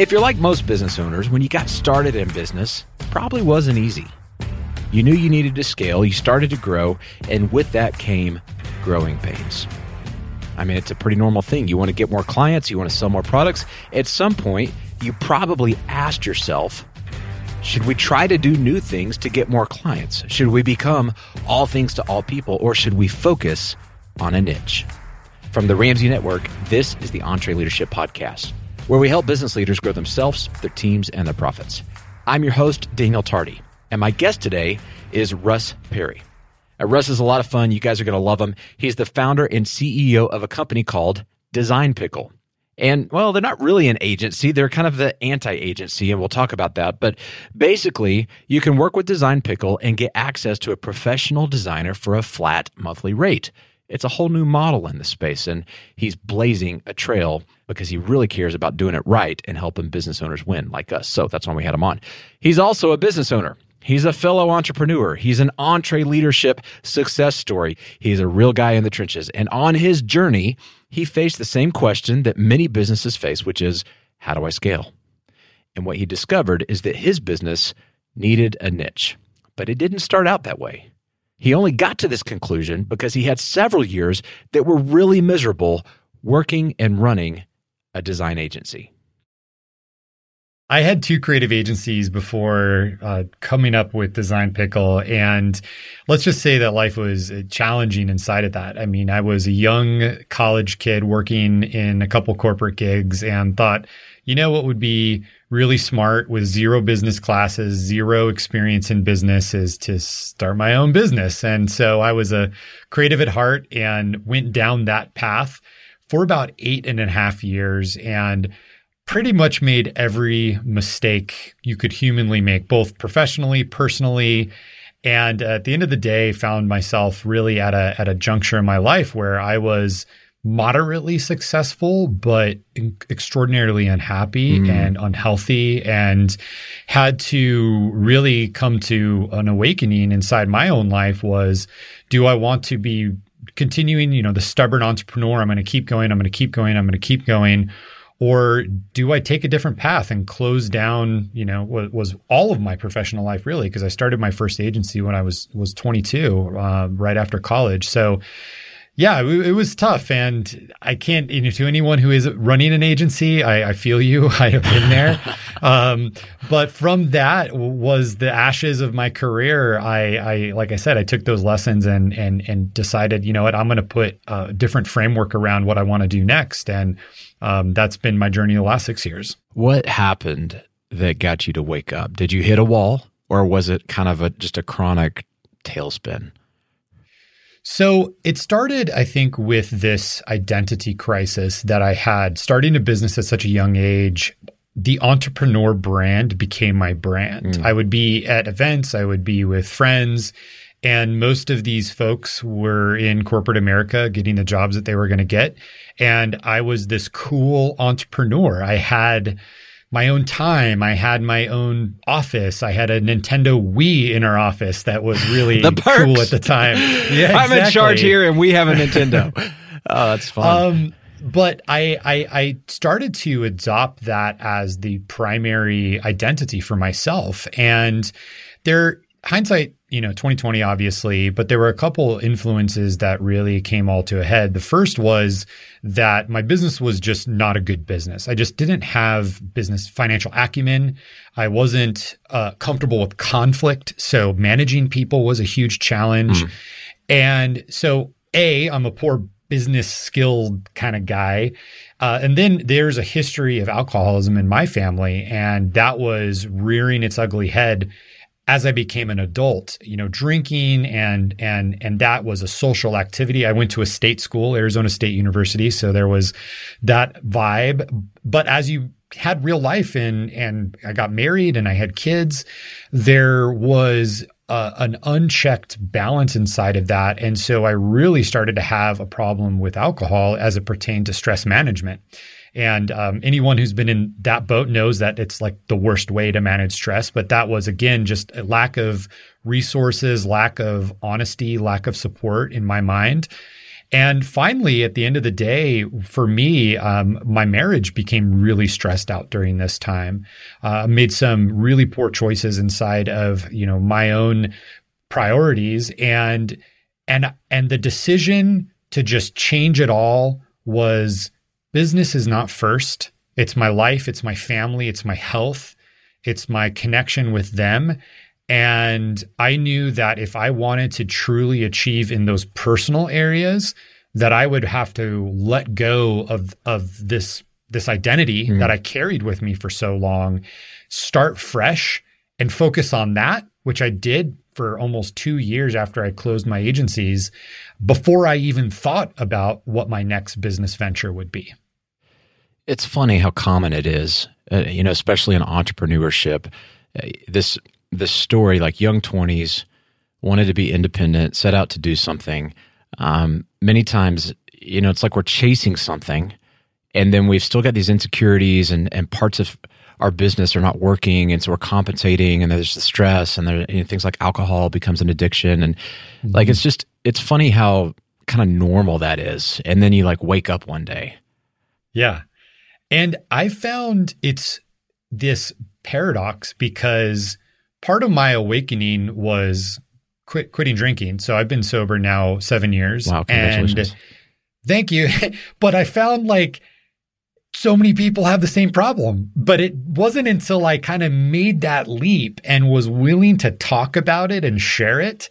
If you're like most business owners, when you got started in business, probably wasn't easy. You knew you needed to scale, you started to grow, and with that came growing pains. I mean, it's a pretty normal thing. You want to get more clients, you want to sell more products. At some point, you probably asked yourself, should we try to do new things to get more clients? Should we become all things to all people, or should we focus on a niche? From the Ramsey Network, this is the EntreLeadership Podcast where we help business leaders grow themselves, their teams, and their profits. I'm your host, Daniel Tardy, and my guest today is Russ Perry. Now, Russ is a lot of fun. You guys are going to love him. He's the founder and CEO of a company called Design Pickle. And well, they're not really an agency. They're kind of the anti agency, and we'll talk about that. But basically, you can work with Design Pickle and get access to a professional designer for a flat monthly rate. It's a whole new model in this space, and he's blazing a trail because he really cares about doing it right and helping business owners win like us. So that's why we had him on. He's also a business owner. He's a fellow entrepreneur. He's an EntreLeadership success story. He's a real guy in the trenches. And on his journey, he faced the same question that many businesses face, which is how do I scale? And what he discovered is that his business needed a niche, but it didn't start out that way. He only got to this conclusion because he had several years that were really miserable working and running a design agency. I had two creative agencies before uh, coming up with Design Pickle. And let's just say that life was challenging inside of that. I mean, I was a young college kid working in a couple corporate gigs and thought, you know what would be really smart with zero business classes, zero experience in business is to start my own business. And so I was a creative at heart and went down that path for about eight and a half years and pretty much made every mistake you could humanly make, both professionally, personally. And at the end of the day, found myself really at a at a juncture in my life where I was moderately successful, but extraordinarily unhappy mm. and unhealthy, and had to really come to an awakening inside my own life was do I want to be continuing, you know, the stubborn entrepreneur? I'm going to keep going, I'm going to keep going, I'm going to keep going. Or do I take a different path and close down, you know, what was all of my professional life really? Because I started my first agency when I was was 22, uh, right after college. So yeah, it, it, was tough, and I can't. You know, to anyone who is running an agency, I, I feel you. I have been there. um, but from that was the ashes of my career. I, I, like I said, I took those lessons and and and decided, you know what, I'm going to put a different framework around what I want to do next, and um, that's been my journey the last six years. What happened that got you to wake up? Did you hit a wall, or was it kind of a just a chronic tailspin? So it started, I think, with this identity crisis that I had starting a business at such a young age. The entrepreneur brand became my brand. Mm. I would be at events, I would be with friends, and most of these folks were in corporate America getting the jobs that they were going to get. And I was this cool entrepreneur. I had my own time. I had my own office. I had a Nintendo Wii in our office that was really cool at the time. Yeah, I'm in charge here, and we have a Nintendo. oh, that's fun. Um, but I, I, I started to adopt that as the primary identity for myself, and there hindsight you know 2020 obviously but there were a couple influences that really came all to a head. The first was that my business was just not a good business. I just didn't have business financial acumen. I wasn't uh, comfortable with conflict. So managing people was a huge challenge. Mm. and so a i'm a poor business skilled kind of guy. Uh, and then there's a history of alcoholism in my family and that was rearing its ugly head as I became an adult, you know, drinking and and and that was a social activity. I went to a state school, Arizona State University, so there was that vibe. But as you had real life and and I got married and I had kids, there was an unchecked balance inside of that, and so I really started to have a problem with alcohol as it pertained to stress management. And um, anyone who's been in that boat knows that it's like the worst way to manage stress. But that was, again, just a lack of resources, lack of honesty, lack of support in my mind. And finally, at the end of the day, for me, um, my marriage became really stressed out during this time. Uh, made some really poor choices inside of you know my own priorities, and and and the decision to just change it all was business is not first. It's my life, it's my family, it's my health, it's my connection with them. And I knew that if I wanted to truly achieve in those personal areas, that I would have to let go of of this this identity mm. that I carried with me for so long, start fresh and focus on that, which I did for almost 2 years after I closed my agencies before I even thought about what my next business venture would be. It's funny how common it is, uh, you know, especially in entrepreneurship. Uh, this this story, like young twenties, wanted to be independent, set out to do something. Um, many times, you know, it's like we're chasing something, and then we've still got these insecurities, and and parts of our business are not working, and so we're compensating, and there's the stress, and there you know, things like alcohol becomes an addiction, and mm-hmm. like it's just it's funny how kind of normal that is, and then you like wake up one day. Yeah, and I found it's this paradox because part of my awakening was quit quitting drinking. So I've been sober now seven years. Wow, congratulations. And thank you. but I found like so many people have the same problem. But it wasn't until I kind of made that leap and was willing to talk about it and share it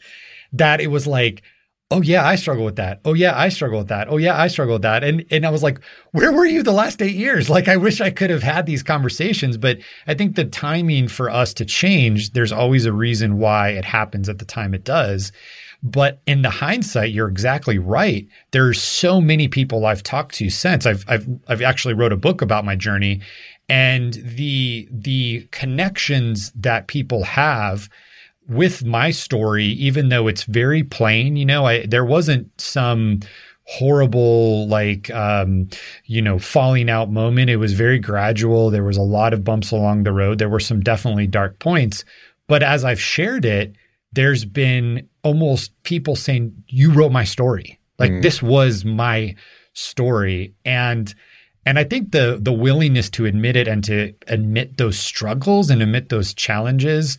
that it was like, oh yeah, I struggle with that. Oh yeah, I struggle with that. Oh yeah, I struggle with that. And and I was like, where were you the last eight years? Like I wish I could have had these conversations, but I think the timing for us to change, there's always a reason why it happens at the time it does. But in the hindsight, you're exactly right. There's so many people I've talked to since. I've I've I've actually wrote a book about my journey and the the connections that people have with my story, even though it's very plain, you know, I, there wasn't some horrible like um, you know falling out moment. It was very gradual. There was a lot of bumps along the road. There were some definitely dark points. But as i've shared it there's been almost people saying you wrote my story. Like mm. this was my story. And and i think the the willingness to admit it and to admit those struggles and admit those challenges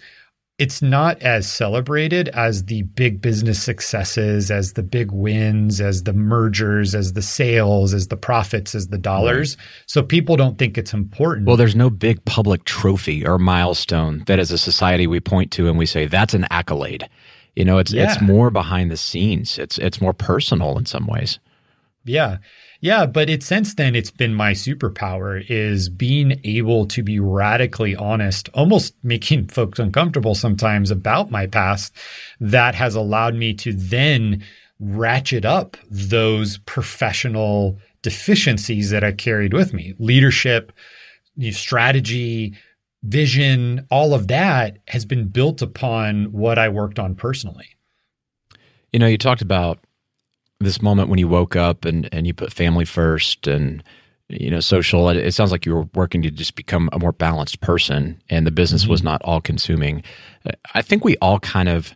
it's not as celebrated as the big business successes, as the big wins, as the mergers, as the sales, as the profits, as the dollars. Right. So people don't think it's important. Well, there's no big public trophy or milestone that as a society we point to and we say that's an accolade. You know, it's yeah. it's more behind the scenes. It's it's more personal in some ways. Yeah. Yeah, but it since then it's been my superpower is being able to be radically honest, almost making folks uncomfortable sometimes about my past. That has allowed me to then ratchet up those professional deficiencies that I carried with me. Leadership, strategy, vision, all of that has been built upon what I worked on personally. You know, you talked about this moment when you woke up and, and you put family first and you know social it, sounds like you were working to just become a more balanced person and the business mm-hmm. was not all consuming. I think we all kind of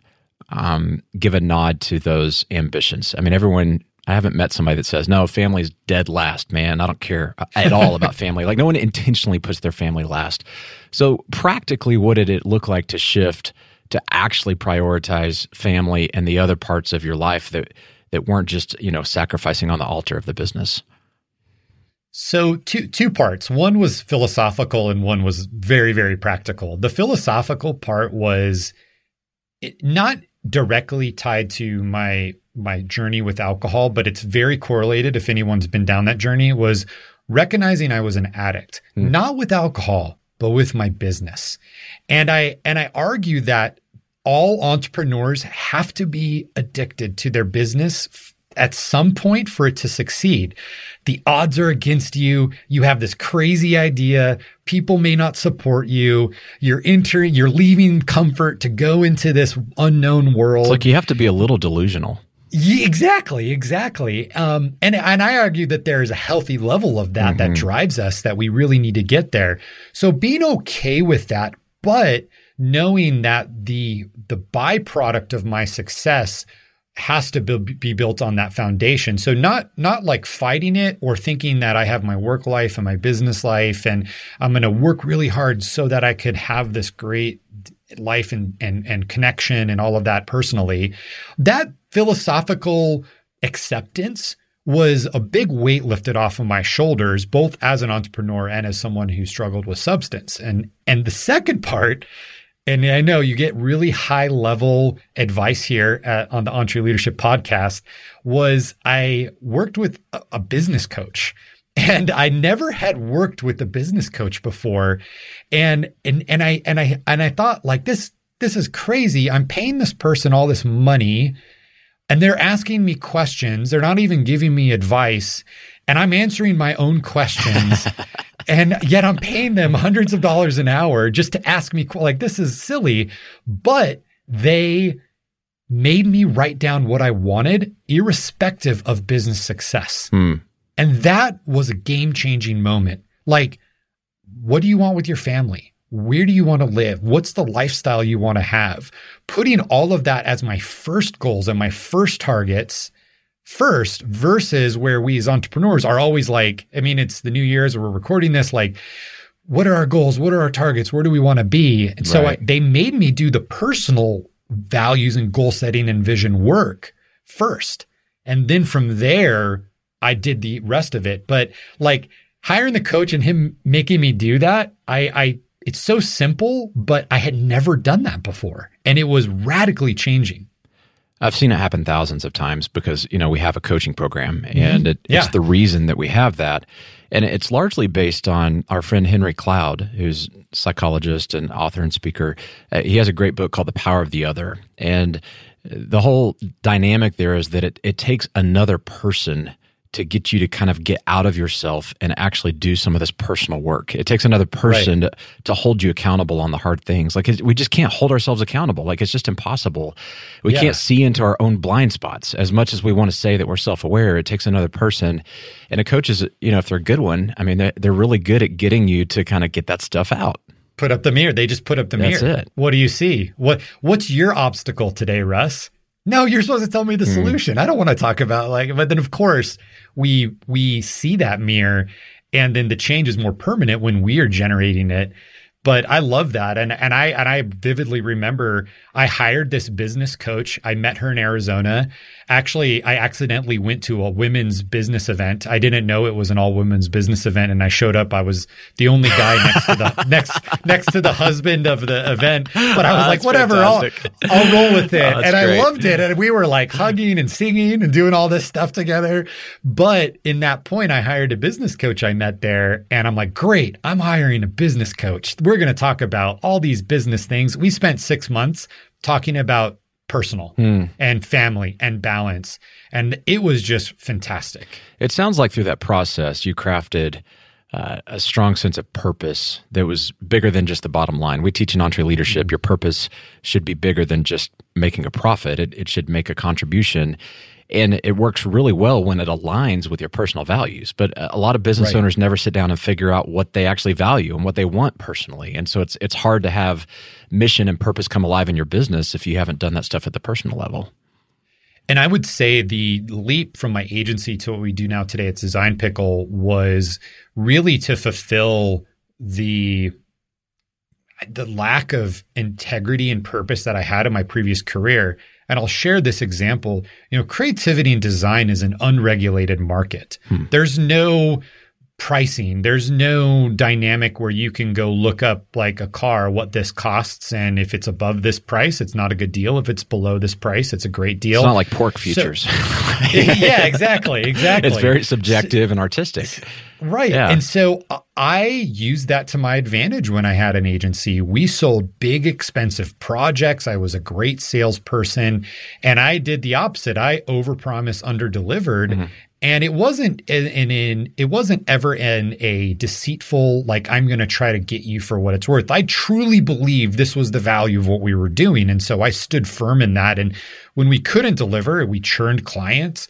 um, give a nod to those ambitions. I mean everyone i haven't met somebody that says no family's dead last man. I don't care at all about family. Like no one intentionally puts their family last. So practically what did it look like to shift to actually prioritize family and the other parts of your life that that weren't just you know sacrificing on the altar of the business? So two two parts. One was philosophical and one was very very practical. The philosophical part was not directly tied to my my journey with alcohol but it's very correlated if anyone's been down that journey was recognizing i was an addict mm. not with alcohol but with my business. And i and i argue that all entrepreneurs have to be addicted to their business at some point for it to succeed. The odds are against you. You have this crazy idea. People may not support you. You're entering, you're leaving comfort to go into this unknown world. It's like you have to be a little delusional. Yeah, exactly, exactly. Um, and and I argue that there is a healthy level of that mm-hmm. that drives us that we really need to get there. So being okay with that, but knowing that the the byproduct of my success has to be built on that foundation. So not not like fighting it or thinking that I have my work life and my business life and I'm going to work really hard so that I could have this great life and and and connection and all of that personally. That philosophical acceptance was a big weight lifted off of my shoulders both as an entrepreneur and as someone who struggled with substance. And and the second part and I know you get really high level advice here at, on the EntreLeadership podcast. Was I worked with a, a business coach, and I never had worked with a business coach before, and and and I and I and I thought like this this is crazy. I'm paying this person all this money, and they're asking me questions. They're not even giving me advice, and I'm answering my own questions. and yet I'm paying them hundreds of dollars an hour just to ask me like this is silly, but they made me write down what I wanted irrespective of business success. Hmm. And that was a game-changing moment. Like what do you want with your family? Where do you want to live? What's the lifestyle you want to have? Putting all of that as my first goals and my first targets first versus where we as entrepreneurs are always like, I mean, it's the New Year's, we're recording this, like, what are our goals? What are our targets? Where do we want to be? And so right. I, they made me do the personal values and goal setting and vision work first. And then from there, I did the rest of it. But like hiring the coach and him making me do that, I, I, it's so simple, but I had never done that before. And it was radically changing. I've seen it happen thousands of times because you know we have a coaching program, mm-hmm. and it, yeah. it's the reason that we have that, and it's largely based on our friend Henry Cloud, who's psychologist and author and speaker. Uh, he has a great book called The Power of the Other, and the whole dynamic there is that it, it takes another person to get you to kind of get out of yourself and actually do some of this personal work. It takes another person right. to, to hold you accountable on the hard things. Like we just can't hold ourselves accountable. Like it's just impossible. We yeah. can't see into our own blind spots as much as we want to say that we're self aware. It takes another person. And a coach is, you know, if they're a good one, I mean, they're, they're really good at getting you to kind of get that stuff out put up the mirror. They just put up the That's mirror. It. What do you see? What What's your obstacle today, Russ? No, you're supposed to tell me the mm. solution. I don't want to talk about like, but then of course we we see that mirror and then the change is more permanent when we are generating it but I love that. And and I and I vividly remember I hired this business coach. I met her in Arizona. Actually, I accidentally went to a women's business event. I didn't know it was an all women's business event, and I showed up. I was the only guy next to the next next to the husband of the event. But I was oh, like, whatever, I'll, I'll roll with it. Oh, and great. I loved it. And we were like hugging and singing and doing all this stuff together. But in that point, I hired a business coach I met there, and I'm like, great, I'm hiring a business coach. We're going to talk about all these business things. We spent six months talking about personal hmm. and family and balance. And it was just fantastic. It sounds like through that process, you crafted uh, a strong sense of purpose that was bigger than just the bottom line. We teach in EntreLeadership, mm-hmm. your purpose should be bigger than just making a profit, it, it should make a contribution and it works really well when it aligns with your personal values. But a lot of business right. owners never sit down and figure out what they actually value and what they want personally. And so it's it's hard to have mission and purpose come alive in your business if you haven't done that stuff at the personal level. And I would say the leap from my agency to what we do now today at Design Pickle was really to fulfill the the lack of integrity and purpose that I had in my previous career and I'll share this example. You know, creativity and design is an unregulated market. Hmm. There's no pricing. There's no dynamic where you can go look up like a car what this costs and if it's above this price it's not a good deal if it's below this price it's a great deal. It's not like pork futures. So, yeah, exactly, exactly. It's very subjective so, and artistic. Right. Yeah. And so uh, I used that to my advantage when I had an agency. We sold big, expensive projects. I was a great salesperson. And I did the opposite. I overpromised, underdelivered. Mm-hmm. And it wasn't in, in, in, it wasn't ever in a deceitful like I'm going to try to get you for what it's worth. I truly believed this was the value of what we were doing, and so I stood firm in that. And when we couldn't deliver, we churned clients.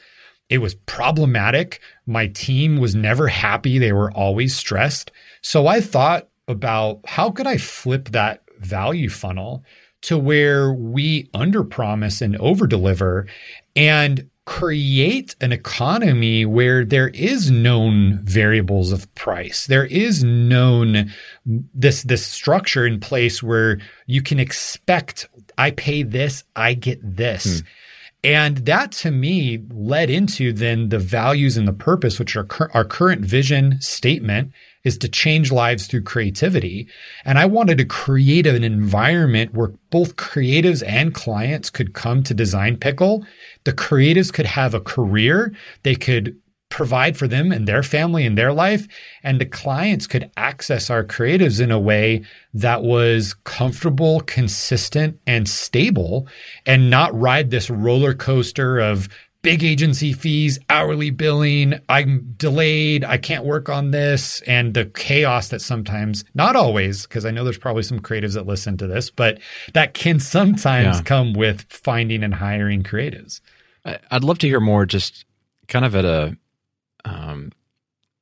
It was problematic. My team was never happy. They were always stressed. So I thought about how could I flip that value funnel to where we underpromise and overdeliver and create an economy where there is known variables of price. There is known this this structure in place where you can expect I pay this, I get this. Hmm. And that to me led into then the values and the purpose, which are our current vision statement is to change lives through creativity. And I wanted to create an environment where both creatives and clients could come to Design Pickle. The creatives could have a career. They could provide for them and their family and their life. And the clients could access our creatives in a way that was comfortable, consistent, and stable and not ride this roller coaster of big agency fees, hourly billing, I'm delayed, I can't work on this, and the chaos that sometimes, not always, because I know there's probably some creatives that listen to this, but that can sometimes yeah. come with finding and hiring creatives. I'd love to hear more just kind of at a um,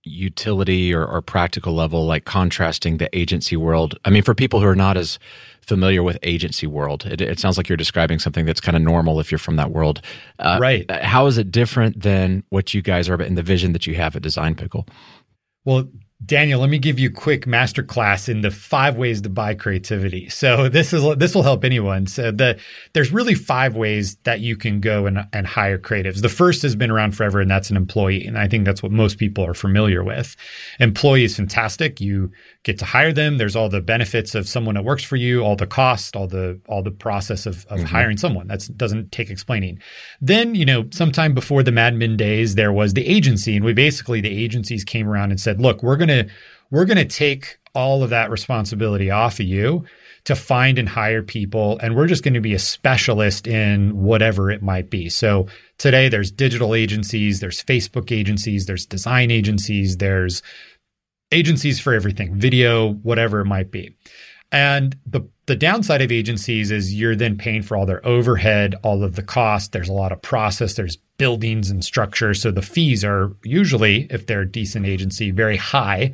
utility or, or practical level, like contrasting the agency world. I mean, for people who are not as familiar with agency world. It, it, sounds like you're describing something that's kind of normal if you're from that world. Uh, right. How is it different than what you guys are in the vision that you have at Design Pickle? Well, Daniel, let me give you a quick masterclass in the five ways to buy creativity. So this is this will help anyone. So the there's really five ways that you can go and, and hire creatives. The first has been around forever, and that's an employee. And I think that's what most people are familiar with. Employee is fantastic. You get to hire them. There's all the benefits of someone that works for you, all the cost, all the all the process of, of mm-hmm. hiring someone. That doesn't take explaining. Then, you know, sometime before the Mad Men days, there was the agency, and we basically the agencies came around and said, "Look, we're gonna we're gonna take all of that responsibility off of you." to find and hire people. And we're just going to be a specialist in whatever it might be. So today there's digital agencies, there's Facebook agencies, there's design agencies, there's agencies for everything, video, whatever it might be. And the the downside of agencies is you're then paying for all their overhead, all of the cost. There's a lot of process. There's buildings and structure. So the fees are usually, if they're a decent agency, very high.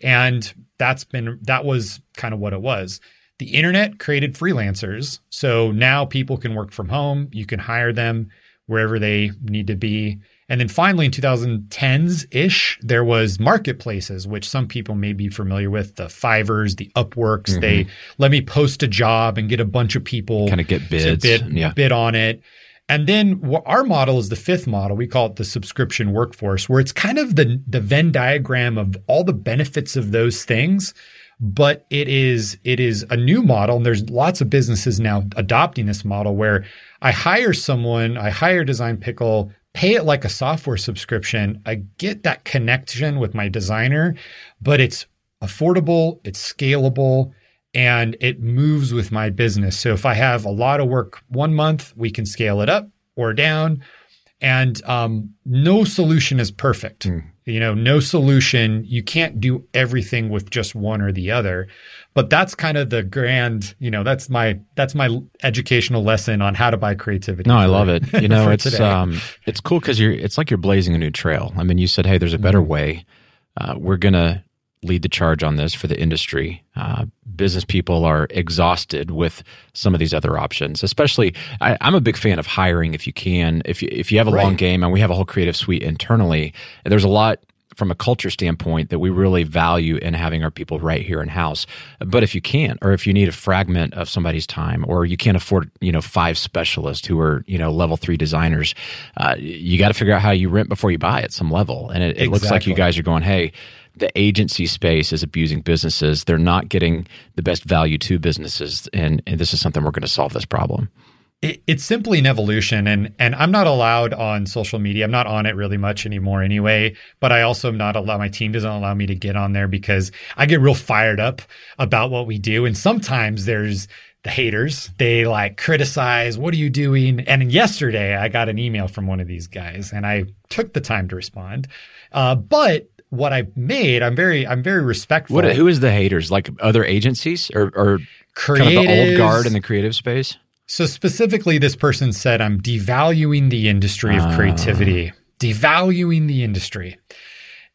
And that's been that was kind of what it was. The internet created freelancers. So now people can work from home. You can hire them wherever they need to be. And then finally, in 2010s ish, there was marketplaces, which some people may be familiar with the Fiverrs, the Upworks. Mm-hmm. They let me post a job and get a bunch of people kind of get bids, bid, yeah. bid on it. And then our model is the fifth model. We call it the subscription workforce, where it's kind of the, the Venn diagram of all the benefits of those things. But it is it is a new model, and there's lots of businesses now adopting this model where I hire someone, I hire Design Pickle, pay it like a software subscription. I get that connection with my designer, but it's affordable, it's scalable, and it moves with my business. So if I have a lot of work one month, we can scale it up or down. And um, no solution is perfect. Mm. You know, no solution. You can't do everything with just one or the other but that's kind of the grand you know that's my that's my educational lesson on how to buy creativity no i love it you know it's today. um it's cool because you're it's like you're blazing a new trail i mean you said hey there's a better mm-hmm. way uh, we're gonna lead the charge on this for the industry uh, business people are exhausted with some of these other options especially I, am a big fan of hiring if you can if you if you have a right. long game and we have a whole creative suite internally there's a lot from a culture standpoint that we really value in having our people right here in house. But if you can't, or if you need a fragment of somebody's time, or you can't afford, you know, five specialists who are, you know, level three designers, uh, you got to figure out how you rent before you buy at some level. And it, it exactly. looks like you guys are going, hey, the agency space is abusing businesses. They're not getting the best value to businesses. And, and this is something we're going to solve this problem it, it's simply an evolution and and I'm not allowed on social media. I'm not on it really much anymore anyway, but I also am not allowed my team doesn't allow me to get on there because I get real fired up about what we do and sometimes there's the haters. They like criticize, what are you doing? And yesterday I got an email from one of these guys and I took the time to respond. Uh, but what I made, I'm very, I'm very respectful. What, who is the haters? Like other agencies or, or kind of the old guard in the creative space? So specifically, this person said, I'm devaluing the industry of creativity, uh. devaluing the industry.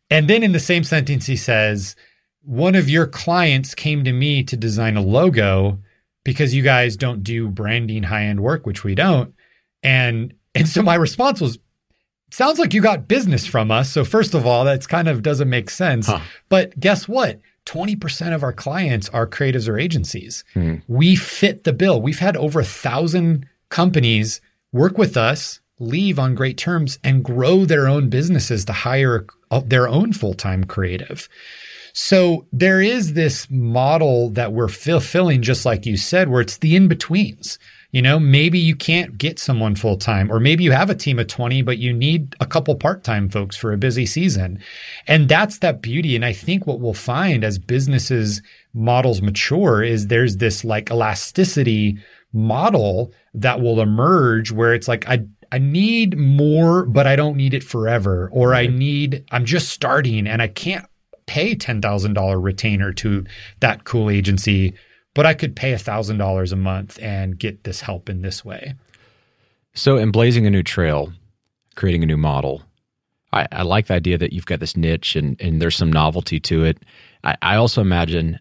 And then in the same sentence, he says, one of your clients came to me to design a logo because you guys don't do branding high end work, which we don't. And And so my response was, sounds like you got business from us. So first of all, that's kind of doesn't make sense. Huh. But guess what? 20% of our clients are creatives or agencies. Hmm. We fit the bill. We've had over a thousand companies work with us, leave on great terms, and grow their own businesses to hire their own full time creative. So there is this model that we're fulfilling, just like you said, where it's the in betweens. You know, maybe you can't get someone full time, or maybe you have a team of 20, but you need a couple part time folks for a busy season. And that's that beauty. And I think what we'll find as businesses models mature is there's this like elasticity model that will emerge where it's like, I, I need more, but I don't need it forever. Or I need, I'm just starting and I can't pay $10,000 retainer to that cool agency but I could pay $1,000 a month and get this help in this way. So, in blazing a new trail, creating a new model, I, I like the idea that you've got this niche and, and there's some novelty to it. I, I also imagine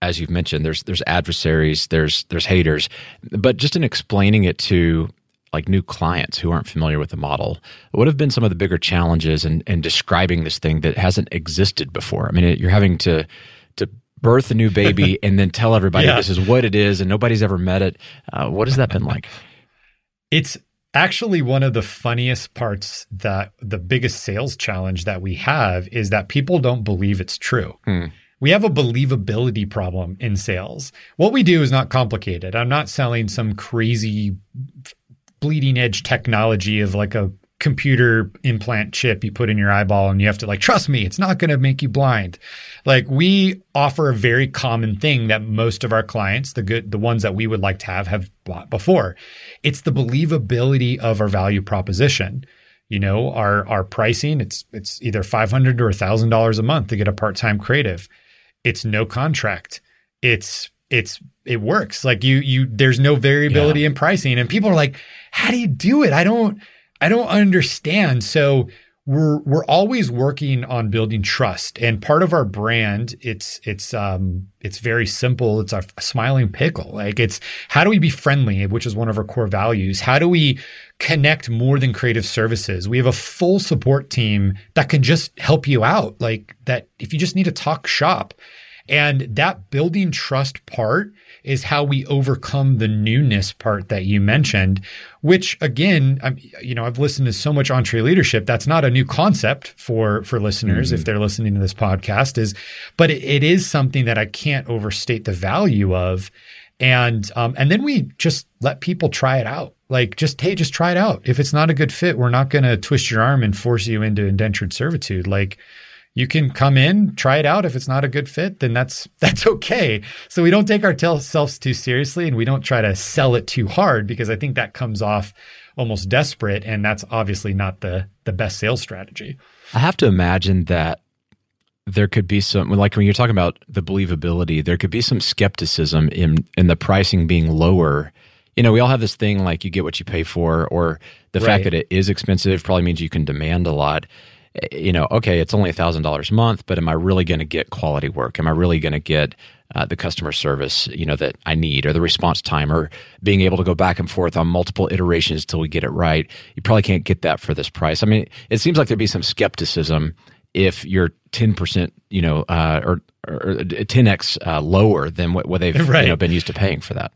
as you've mentioned, there's there's adversaries, there's there's haters, but just in explaining it to like new clients who aren't familiar with the model, what have been some of the bigger challenges in, in describing this thing that hasn't existed before? I mean, it, you're having to birth a new baby and then tell everybody yeah. this is what it is and nobody's ever met it. Uh, what has that been like? It's actually one of the funniest parts that the biggest sales challenge that we have is that people don't believe it's true. Hmm. We have a believability problem in sales. What we do is not complicated. I'm not selling some crazy bleeding edge technology of like a computer implant chip you put in your eyeball and you have to like trust me it's not going to make you blind. Like we offer a very common thing that most of our clients the good the ones that we would like to have have bought before. It's the believability of our value proposition. You know our our pricing it's it's either 500 or $1000 a month to get a part-time creative. It's no contract. It's it's it works. Like you you there's no variability yeah. in pricing and people are like how do you do it? I don't I don't understand. So we're we're always working on building trust, and part of our brand it's it's um it's very simple. It's a smiling pickle. Like it's how do we be friendly, which is one of our core values. How do we connect more than creative services? We have a full support team that can just help you out. Like that, if you just need to talk shop, and that building trust part is how we overcome the newness part that you mentioned, which again, I'm, you know, I've listened to so much EntreLeadership. That's not a new concept for for listeners mm-hmm. if they're listening to this podcast. Is, but it, it is something that I can't overstate the value of, and um, and then we just let people try it out. Like just hey, just try it out. If it's not a good fit, we're not going to twist your arm and force you into indentured servitude. Like you can come in, try it out. If it's not a good fit, then that's that's okay. So we don't take ourselves too seriously and we don't try to sell it too hard because I think that comes off almost desperate and that's obviously not the the best sales strategy. I have to imagine that there could be some like when you're talking about the believability, there could be some skepticism in in the pricing being lower. You know, we all have this thing like you get what you pay for, or the right. fact that it is expensive probably means you can demand a lot you know, okay, it's only $1,000 a month, but am I really going to get quality work? Am I really going to get uh, the customer service, you know, that I need or the response time or being able to go back and forth on multiple iterations till we get it right? You probably can't get that for this price. I mean, it seems like there'd be some skepticism if you're 10%, you know, uh, or, or 10x uh, lower than what, what they've right. you know, been used to paying for that.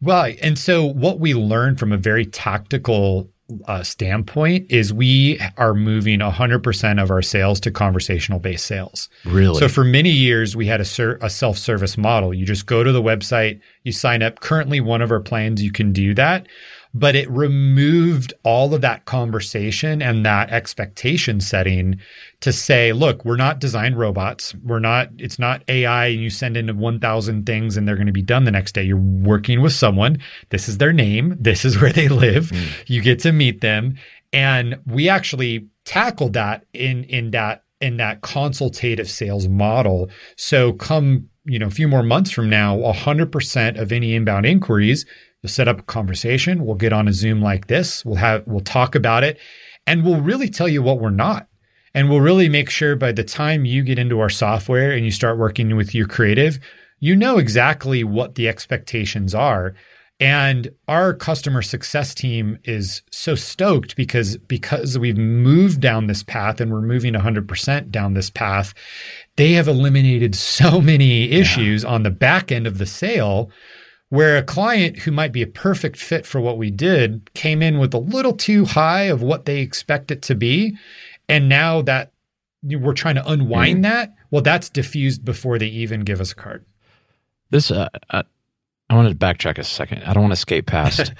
Right. And so what we learned from a very tactical uh, standpoint is we are moving 100% of our sales to conversational based sales. Really? So for many years, we had a, ser- a self service model. You just go to the website, you sign up. Currently, one of our plans, you can do that but it removed all of that conversation and that expectation setting to say, look, we're not design robots. We're not, it's not AI and you send in 1000 things and they're going to be done the next day. You're working with someone. This is their name. This is where they live. Mm. You get to meet them. And we actually tackled that in, in that, in that consultative sales model. So come, you know, a few more months from now, 100% of any inbound inquiries You'll set up a conversation. We'll get on a Zoom like this. We'll have we'll talk about it and we'll really tell you what we're not. And we'll really make sure by the time you get into our software and you start working with your creative, you know exactly what the expectations are. And our customer success team is so stoked because because we've moved down this path and we're moving 100% down this path, they have eliminated so many issues yeah. on the back end of the sale where a client who might be a perfect fit for what we did came in with a little too high of what they expect it to be and now that we're trying to unwind mm. that, well that's diffused before they even give us a card. This uh, uh I wanted to backtrack a second. I don't want to skate past.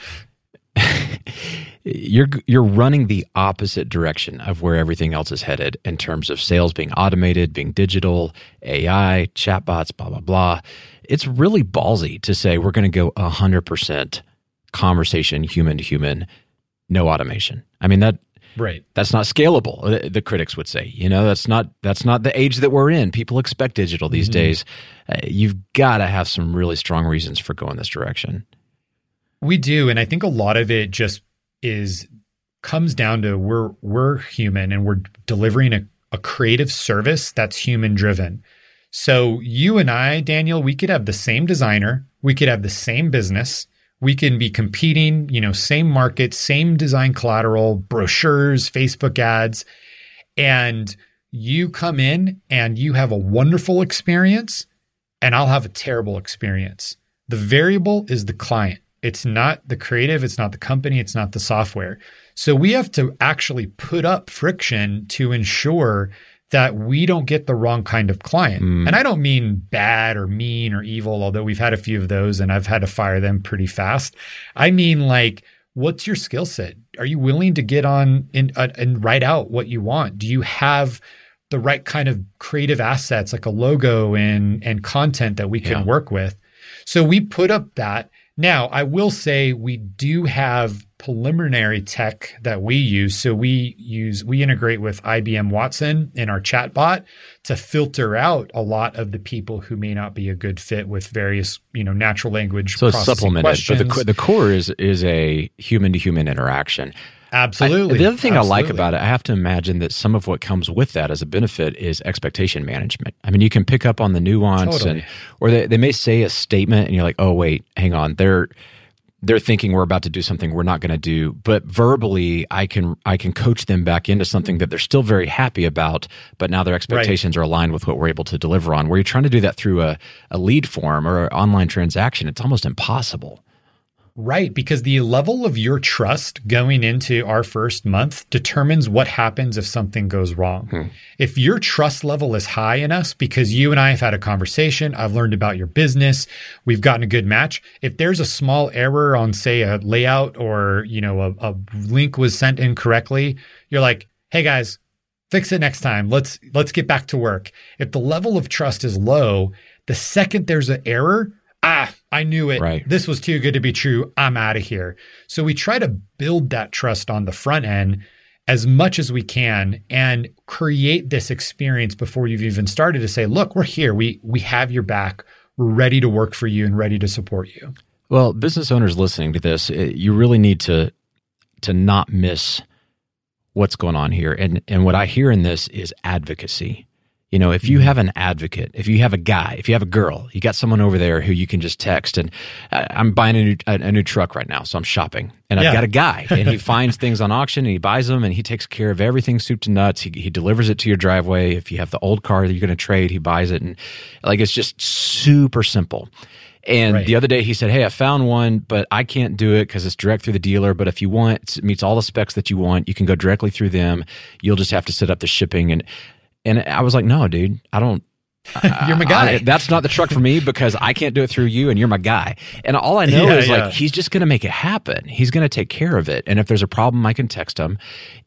you're you're running the opposite direction of where everything else is headed in terms of sales being automated, being digital, AI, chatbots, blah blah blah. It's really ballsy to say we're going to go 100% conversation human to human, no automation. I mean that Right. That's not scalable. The, the, critics would say, you know, that's not that's not the age that we're in. People expect digital these mm-hmm. days. Uh, you've got to have some really strong reasons for going this direction. We do, and I think a lot of it just is comes down to we're we're human and we're delivering a, a creative service that's human driven. So you and I, Daniel, we could have the same designer, we could have the same business, we can be competing, you know, same market, same design collateral, brochures, Facebook ads, and you come in and you have a wonderful experience and I'll have a terrible experience. The variable is the client. It's not the creative, it's not the company, it's not the software. So we have to actually put up friction to ensure that we don't get the wrong kind of client. Mm. And I don't mean bad or mean or evil, although we've had a few of those and I've had to fire them pretty fast. I mean, like, what's your skill set? Are you willing to get on and, uh, and write out what you want? Do you have the right kind of creative assets like a logo and, and content that we can yeah. work with? So we put up that. Now, I will say we do have preliminary tech that we use. So we use we integrate with IBM Watson in our chatbot to filter out a lot of the people who may not be a good fit with various you know natural language. So it's supplemented, questions. but the the core is is a human to human interaction. Absolutely. I, the other thing Absolutely. I like about it, I have to imagine that some of what comes with that as a benefit is expectation management. I mean, you can pick up on the nuance totally. and or they, they may say a statement and you're like, oh wait, hang on, they're they're thinking we're about to do something we're not going to do but verbally i can i can coach them back into something that they're still very happy about but now their expectations right. are aligned with what we're able to deliver on where you're trying to do that through a, a lead form or an online transaction it's almost impossible Right, because the level of your trust going into our first month determines what happens if something goes wrong. Hmm. If your trust level is high in us because you and I have had a conversation, I've learned about your business, we've gotten a good match. If there's a small error on say a layout or, you know, a, a link was sent incorrectly, you're like, "Hey guys, fix it next time. Let's let's get back to work." If the level of trust is low, the second there's an error, ah, I knew it. Right. This was too good to be true. I'm out of here. So we try to build that trust on the front end as much as we can and create this experience before you've even started to say, look, we're here. We we have your back. We're ready to work for you and ready to support you. Well, business owners listening to this, eh, you really need to to not miss what's going on here. And and what I hear in this is advocacy. You know, if you mm-hmm. have an advocate, if you have a guy, if you have a girl, you got someone over there who you can just text. And I'm buying a new, a, a, new truck right now, so I'm shopping, and I've yeah. got a guy, and he finds things on auction, and he buys them, and he takes care of everything, soup to nuts. He, he delivers it to your driveway. If you have the old car that you're going to trade, he buys it, and like it's just super simple. And right. the other day he said, Hey, I found one, but I can't do it because it's direct through the dealer. But if you want, it meets all the specs that you want, you can go directly through them. You'll just have to set up the shipping. And and I was like, no, dude, I don't. you're my guy. I, that's not the truck for me because I can't do it through you and you're my guy. And all I know yeah, is yeah. like he's just going to make it happen. He's going to take care of it. And if there's a problem, I can text him.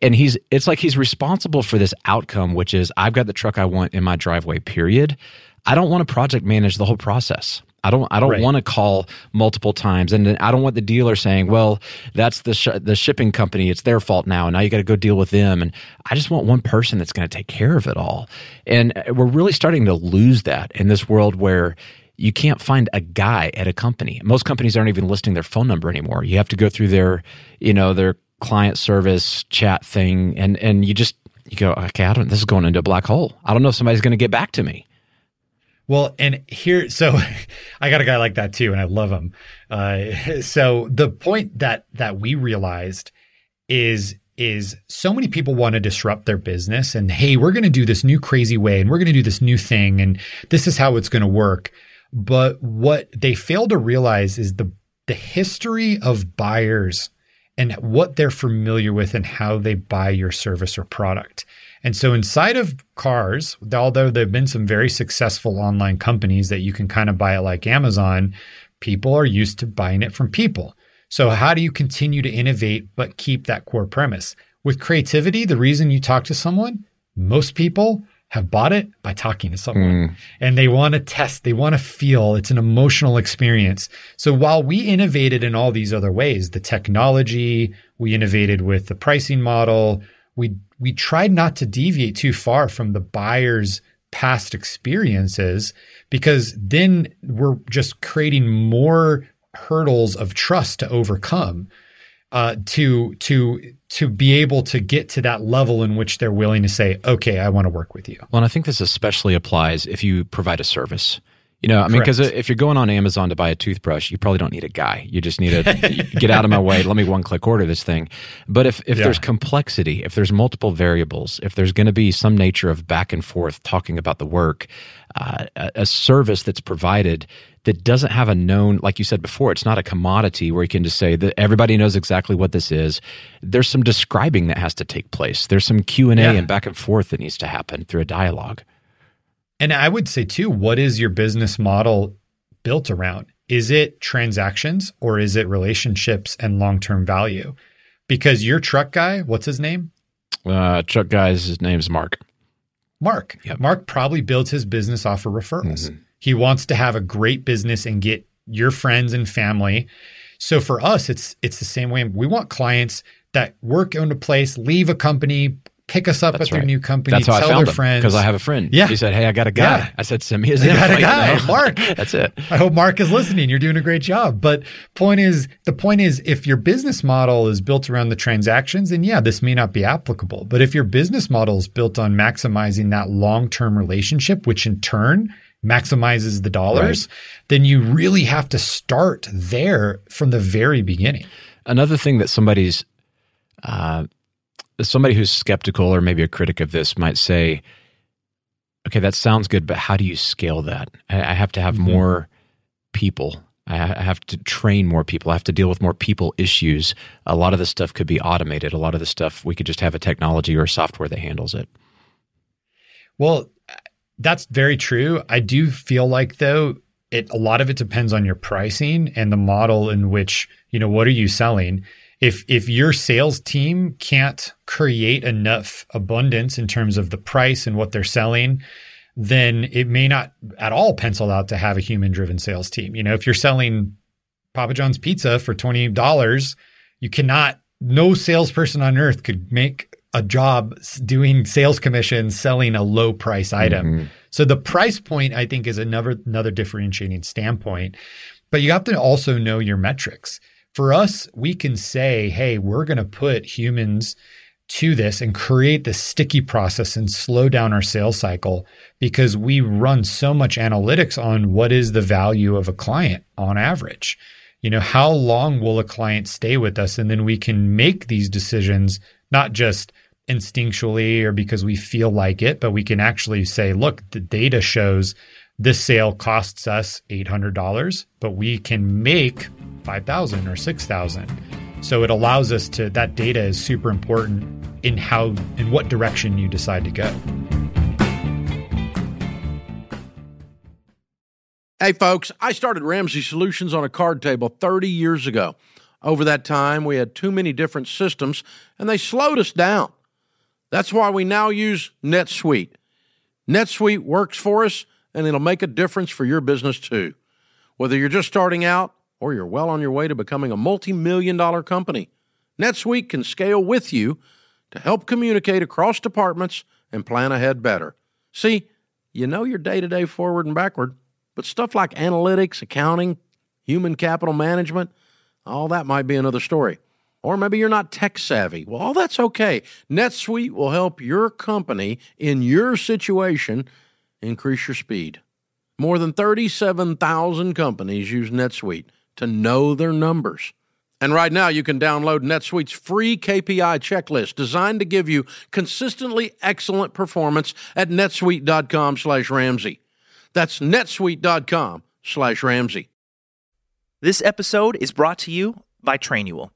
And he's it's like he's responsible for this outcome, which is I've got the truck I want in my driveway. Period. I don't want to project manage the whole process. I don't I don't right. want to call multiple times, and I don't want the dealer saying, "Well, that's the sh- the shipping company; it's their fault now, and now you got to go deal with them." And I just want one person that's going to take care of it all. And uh, we're really starting to lose that in this world where you can't find a guy at a company. Most companies aren't even listing their phone number anymore. You have to go through their, you know, their client service chat thing, and and you just you go, okay, I don't. This is going into a black hole. I don't know if somebody's going to get back to me. Well, and here, so I got a guy like that too, and I love him. Uh, so the point that that we realized is is so many people want to disrupt their business and hey we're going to do this new crazy way and we're going to do this new thing and this is how it's going to work but what they fail to realize is the the history of buyers and what they're familiar with and how they buy your service or product and so inside of cars although there have been some very successful online companies that you can kind of buy it like amazon people are used to buying it from people so, how do you continue to innovate but keep that core premise? With creativity, the reason you talk to someone, most people have bought it by talking to someone mm. and they want to test, they want to feel it's an emotional experience. So, while we innovated in all these other ways, the technology, we innovated with the pricing model, we, we tried not to deviate too far from the buyer's past experiences because then we're just creating more hurdles of trust to overcome uh, to to to be able to get to that level in which they're willing to say, "Okay, I want to work with you." Well, and I think this especially applies if you provide a service. You know, I mean, because if you're going on Amazon to buy a toothbrush, you probably don't need a guy. You just need to get out of my way. Let me one click order this thing. But if, if yeah. there's complexity, if there's multiple variables, if there's going to be some nature of back and forth talking about the work, uh, a, a service that's provided that doesn't have a known, like you said before, it's not a commodity where you can just say that everybody knows exactly what this is. There's some describing that has to take place. There's some Q and A and back and forth that needs to happen through a dialogue. And I would say too, what is your business model built around? Is it transactions or is it relationships and long term value? Because your truck guy, what's his name? Uh, truck guy's his name's Mark. Mark. Yep. Mark probably builds his business off of referrals. Mm-hmm. He wants to have a great business and get your friends and family. So for us, it's it's the same way. We want clients that work in a place, leave a company, pick us up That's at right. their new company. That's how tell I found their friends because I have a friend. Yeah, he said, "Hey, I got a guy." Yeah. I said, "Send me his info." got a guy? Mark. That's it. I hope Mark is listening. You're doing a great job. But point is, the point is, if your business model is built around the transactions, then yeah, this may not be applicable. But if your business model is built on maximizing that long term relationship, which in turn maximizes the dollars, right. then you really have to start there from the very beginning. Another thing that somebody's uh, somebody who's skeptical or maybe a critic of this might say, okay, that sounds good, but how do you scale that? I, have to have mm-hmm. more people. I have to train more people. I have to deal with more people issues. A lot of the stuff could be automated. A lot of the stuff we could just have a technology or software that handles it. Well, that's very true. I do feel like though it a lot of it depends on your pricing and the model in which, you know, what are you selling? If if your sales team can't create enough abundance in terms of the price and what they're selling then it may not at all pencil out to have a human driven sales team. You know if you're selling papa john's pizza for $20 you cannot no salesperson on earth could make a job doing sales commissions selling a low price item. Mm-hmm. so the price point i think is another another differentiating standpoint. But you have to also know your metrics for us, we can say, hey, we're going to put humans to this and create this sticky process and slow down our sales cycle because we run so much analytics on what is the value of a client on average. You know, how long will a client stay with us? And then we can make these decisions, not just instinctually or because we feel like it, but we can actually say, look, the data shows this sale costs us $800, but we can make 5,000 or 6,000. So it allows us to that data is super important in how in what direction you decide to go. Hey folks, I started Ramsey Solutions on a card table 30 years ago. Over that time, we had too many different systems and they slowed us down. That's why we now use NetSuite. NetSuite works for us and it'll make a difference for your business too. Whether you're just starting out or you're well on your way to becoming a multi million dollar company, NetSuite can scale with you to help communicate across departments and plan ahead better. See, you know your day to day forward and backward, but stuff like analytics, accounting, human capital management, all that might be another story. Or maybe you're not tech savvy. Well, all that's okay. NetSuite will help your company in your situation increase your speed. More than 37,000 companies use NetSuite to know their numbers. And right now, you can download NetSuite's free KPI checklist designed to give you consistently excellent performance at netsuite.com slash Ramsey. That's netsuite.com slash Ramsey. This episode is brought to you by Trainual.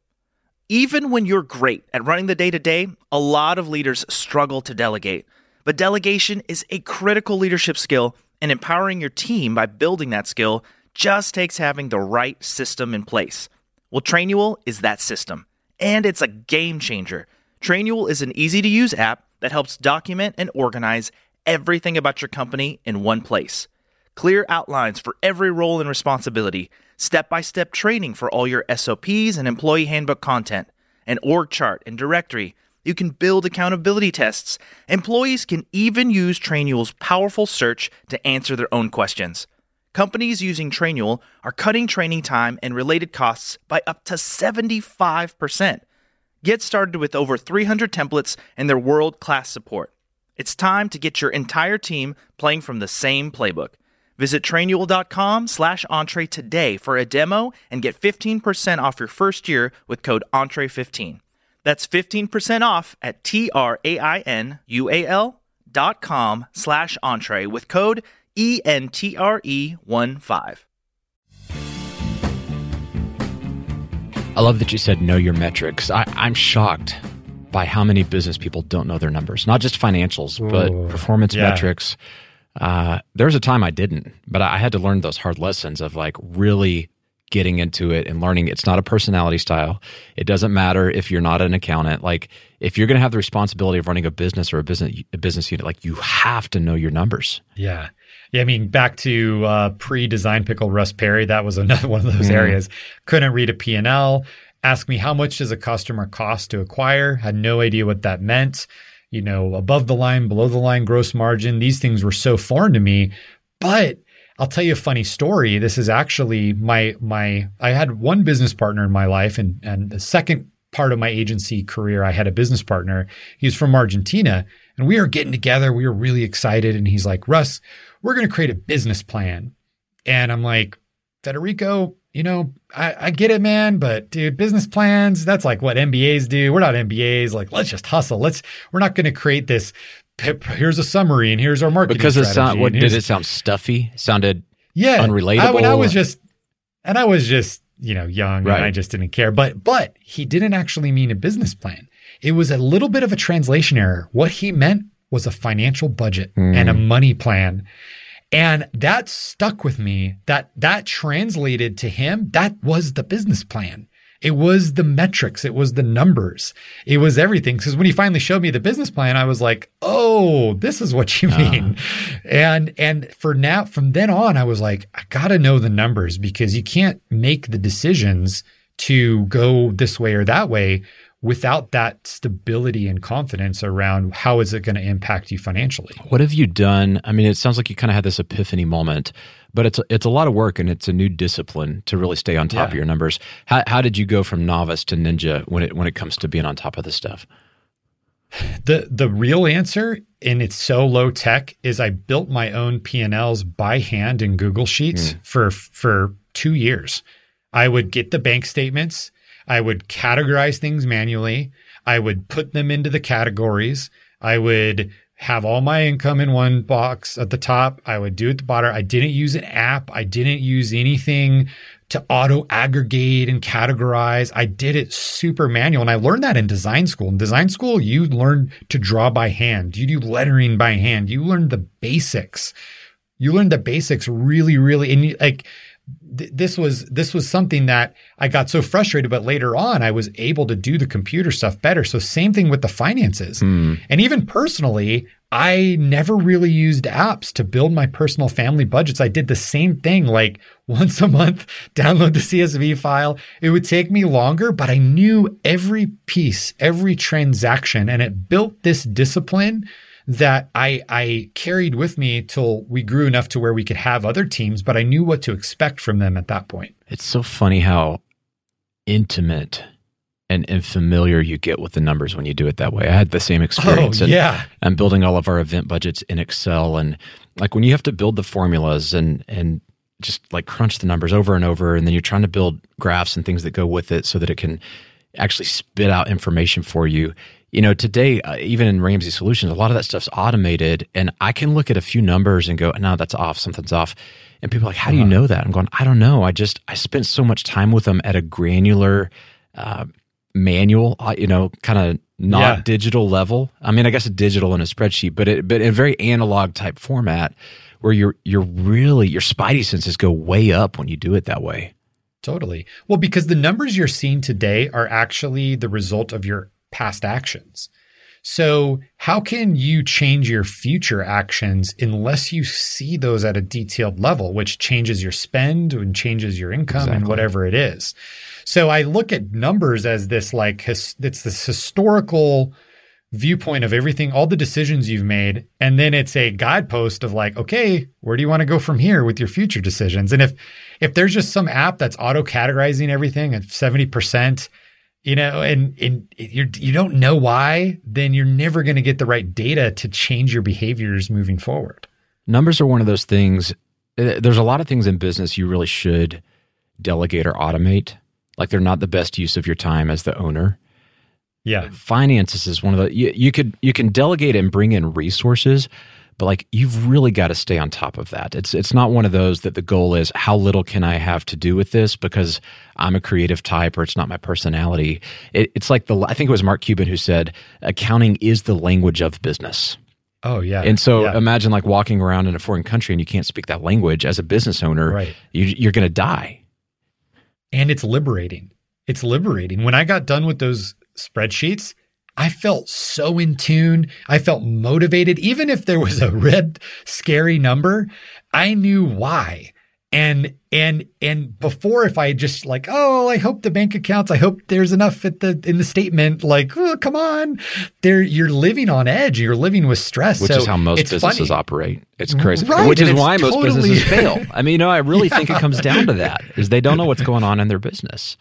Even when you're great at running the day to day, a lot of leaders struggle to delegate. But delegation is a critical leadership skill, and empowering your team by building that skill just takes having the right system in place. Well, Trainual is that system, and it's a game changer. Trainual is an easy to use app that helps document and organize everything about your company in one place. Clear outlines for every role and responsibility, step by step training for all your SOPs and employee handbook content, an org chart and directory. You can build accountability tests. Employees can even use Trainual's powerful search to answer their own questions. Companies using Trainual are cutting training time and related costs by up to 75%. Get started with over 300 templates and their world class support. It's time to get your entire team playing from the same playbook. Visit trainual.com slash entree today for a demo and get 15% off your first year with code entree15. That's 15% off at T-R-A-I-N-U-A-L dot com slash entree with code E-N-T-R-E-1-5. I love that you said know your metrics. I, I'm shocked by how many business people don't know their numbers, not just financials, but performance yeah. metrics. Uh, there was a time I didn't, but I had to learn those hard lessons of like really getting into it and learning it's not a personality style. It doesn't matter if you're not an accountant. Like if you're going to have the responsibility of running a business or a business a business unit, like you have to know your numbers. Yeah. Yeah, I mean, back to uh, pre-design pickle Russ Perry, that was another one of those Mhm. areas. Couldn't read a P&L. Asked me how much does a customer cost to acquire? Had no idea what that meant. You know, above the line, below the line, gross margin. These things were so foreign to me. But I'll tell you a funny story. This is actually my my. I had one business partner in my life, and and the second part of my agency career, I had a business partner. He's from Argentina, and we were getting together. We were really excited, and he's like, "Russ, we're going to create a business plan," and I'm like, "Federico, you know, I, I get it, man, but dude, business plans, that's like what MBAs do. We're not MBAs. Like, let's just hustle. Let's, we're not going to create this. Here's a summary and here's our marketing Because it sound, what did it sound stuffy? Sounded yeah, unrelatable? I, when I was just, and I was just, you know, young Right. and I just didn't care. But, but he didn't actually mean a business plan. It was a little bit of a translation error. What he meant was a financial budget hmm. and a money plan. And that stuck with me. That that translated to him. That was the business plan. It was the metrics. It was the numbers. It was everything. Because when he finally showed me the business plan, I was like, "Oh, this is what you uh-huh. mean." And and for now, from then on, I was like, "I got to know the numbers because you can't make the decisions to go this way or that way without that stability and confidence around how is it going to impact you financially." What have you done? I mean, it sounds like you kind of had this epiphany moment, but it's it's a lot of work and it's a new discipline to really stay on top of your numbers. How how did you go from novice to ninja when it when it comes to being on top of this stuff? The the real answer, and it's so low tech, is I built my own P and Ls by hand in Google Sheets hmm. for for two years. I would get the bank statements. I would categorize things manually. I would put them into the categories. I would have all my income in one box at the top. I would do it at the bottom. I didn't use an app. I didn't use anything to auto aggregate and categorize. I did it super manual. And I learned that in design school. In design school, you learn to draw by hand. You do lettering by hand. You learn the basics. You learn the basics really, really, and you, like, th- this was this was something that I got so frustrated, but later on I was able to do the computer stuff better. So same thing with the finances, hmm. and even personally, I never really used apps to build my personal family budgets. I did the same thing, like once a month, download the CSV file. It would take me longer, but I knew every piece, every transaction, and it built this discipline that I I carried with me till we grew enough to where we could have other teams, but I knew what to expect from them at that point. It's so funny how intimate and, and familiar you get with the numbers when you do it that way. I had the same oh, experience. Oh, yeah. I'm building all of our event budgets in Excel and like when you have to build the formulas and and just like crunch the numbers over and over and then you're trying to build graphs and things that go with it so that it can actually spit out information for you. You know, today uh, even in Ramsey Solutions, a lot of that stuff's automated and I can look at a few numbers and go, "No, that's off, something's off." And people are like, "How do you know that?" I'm going, "I don't know. I just I spent so much time with them at a granular uh, manual, uh, you know, kind of not Yeah. digital level. I mean, I guess a digital in a spreadsheet, but it, but in a very analog type format where you're you're really your spidey senses go way up when you do it that way. Totally. Well, because the numbers you're seeing today are actually the result of your past actions. So, how can you change your future actions unless you see those at a detailed level, which changes your spend and changes your income and whatever it is? So, I look at numbers as this like his, it's this historical viewpoint of everything, all the decisions you've made, and then it's a guidepost of like, okay, where do you want to go from here with your future decisions? And if if there's just some app that's auto categorizing everything at seventy percent, you know, and and you you don't know why, then you're never going to get the right data to change your behaviors moving forward. Numbers are one of those things. uh, There's a lot of things in business you really should delegate or automate. Like they're not the best use of your time as the owner. Yeah, finances is one of the you, you could you can delegate and bring in resources but like you've really got to stay on top of that it's it's not one of those that the goal is how little can i have to do with this because i'm a creative type or it's not my personality it, it's like the i think it was mark cuban who said accounting is the language of business Oh yeah. and so Yeah. imagine like walking around in a foreign country and you can't speak that language as a business owner Right. you, you're going to die and it's liberating. It's liberating. When I got done with those spreadsheets, I felt so in tune. I felt motivated. Even if there was a red, scary number, I knew why. And and and before, if I just like, oh, I hope the bank accounts, I hope there's enough at the in the statement. Like, oh, come on, there you're living on edge. You're living with stress. which So is how most businesses funny. operate. It's crazy. Right, which is why most businesses fail. I mean, you know, I really think it comes down to that is they don't know what's going on in their business.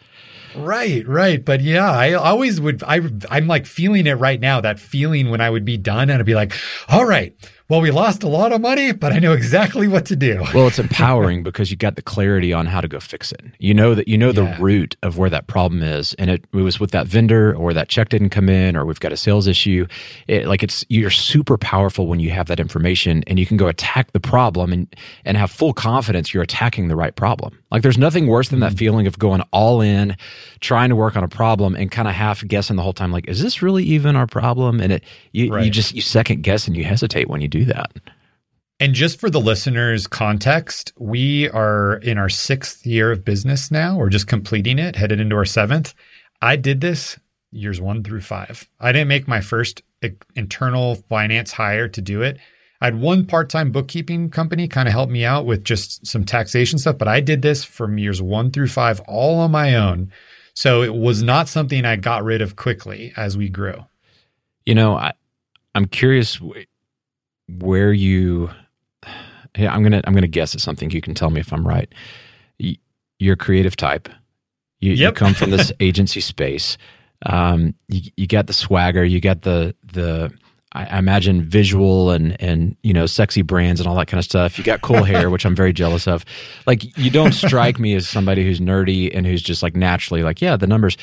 Right, right. But yeah, I always would I I'm like feeling it right now, that feeling when I would be done and I'd be like, all right, well, we lost a lot of money, but I know exactly what to do. Well, it's empowering because you got the clarity on how to go fix it. You know that you know Yeah. the root of where that problem is, and it, it was with that vendor, or that check didn't come in, or we've got a sales issue. It, like it's you're super powerful when you have that information, and you can go attack the problem and and have full confidence you're attacking the right problem. Like there's nothing worse than that Mm-hmm. feeling of going all in, trying to work on a problem, and kind of half guessing the whole time. Like, is this really even our problem? And it you, you just you second guess and you hesitate when you do that. And just for the listeners' context, we are in our sixth year of business now. We're just completing it, headed into our seventh. I did this years one through five. I didn't make my first internal finance hire to do it. I had one part time bookkeeping company kind of help me out with just some taxation stuff, but I did this from years one through five all on my own. So it was not something I got rid of quickly as we grew. You know, I, I'm curious where you. Yeah, I'm gonna I'm gonna guess at something. You can tell me if I'm right. You're a creative type. You, you come from this agency space. Um, you, you got the swagger. You got the the. I imagine visual and and you know sexy brands and all that kind of stuff. You got cool hair, which I'm very jealous of. Like you don't strike me as somebody who's nerdy and who's just like naturally like yeah the numbers.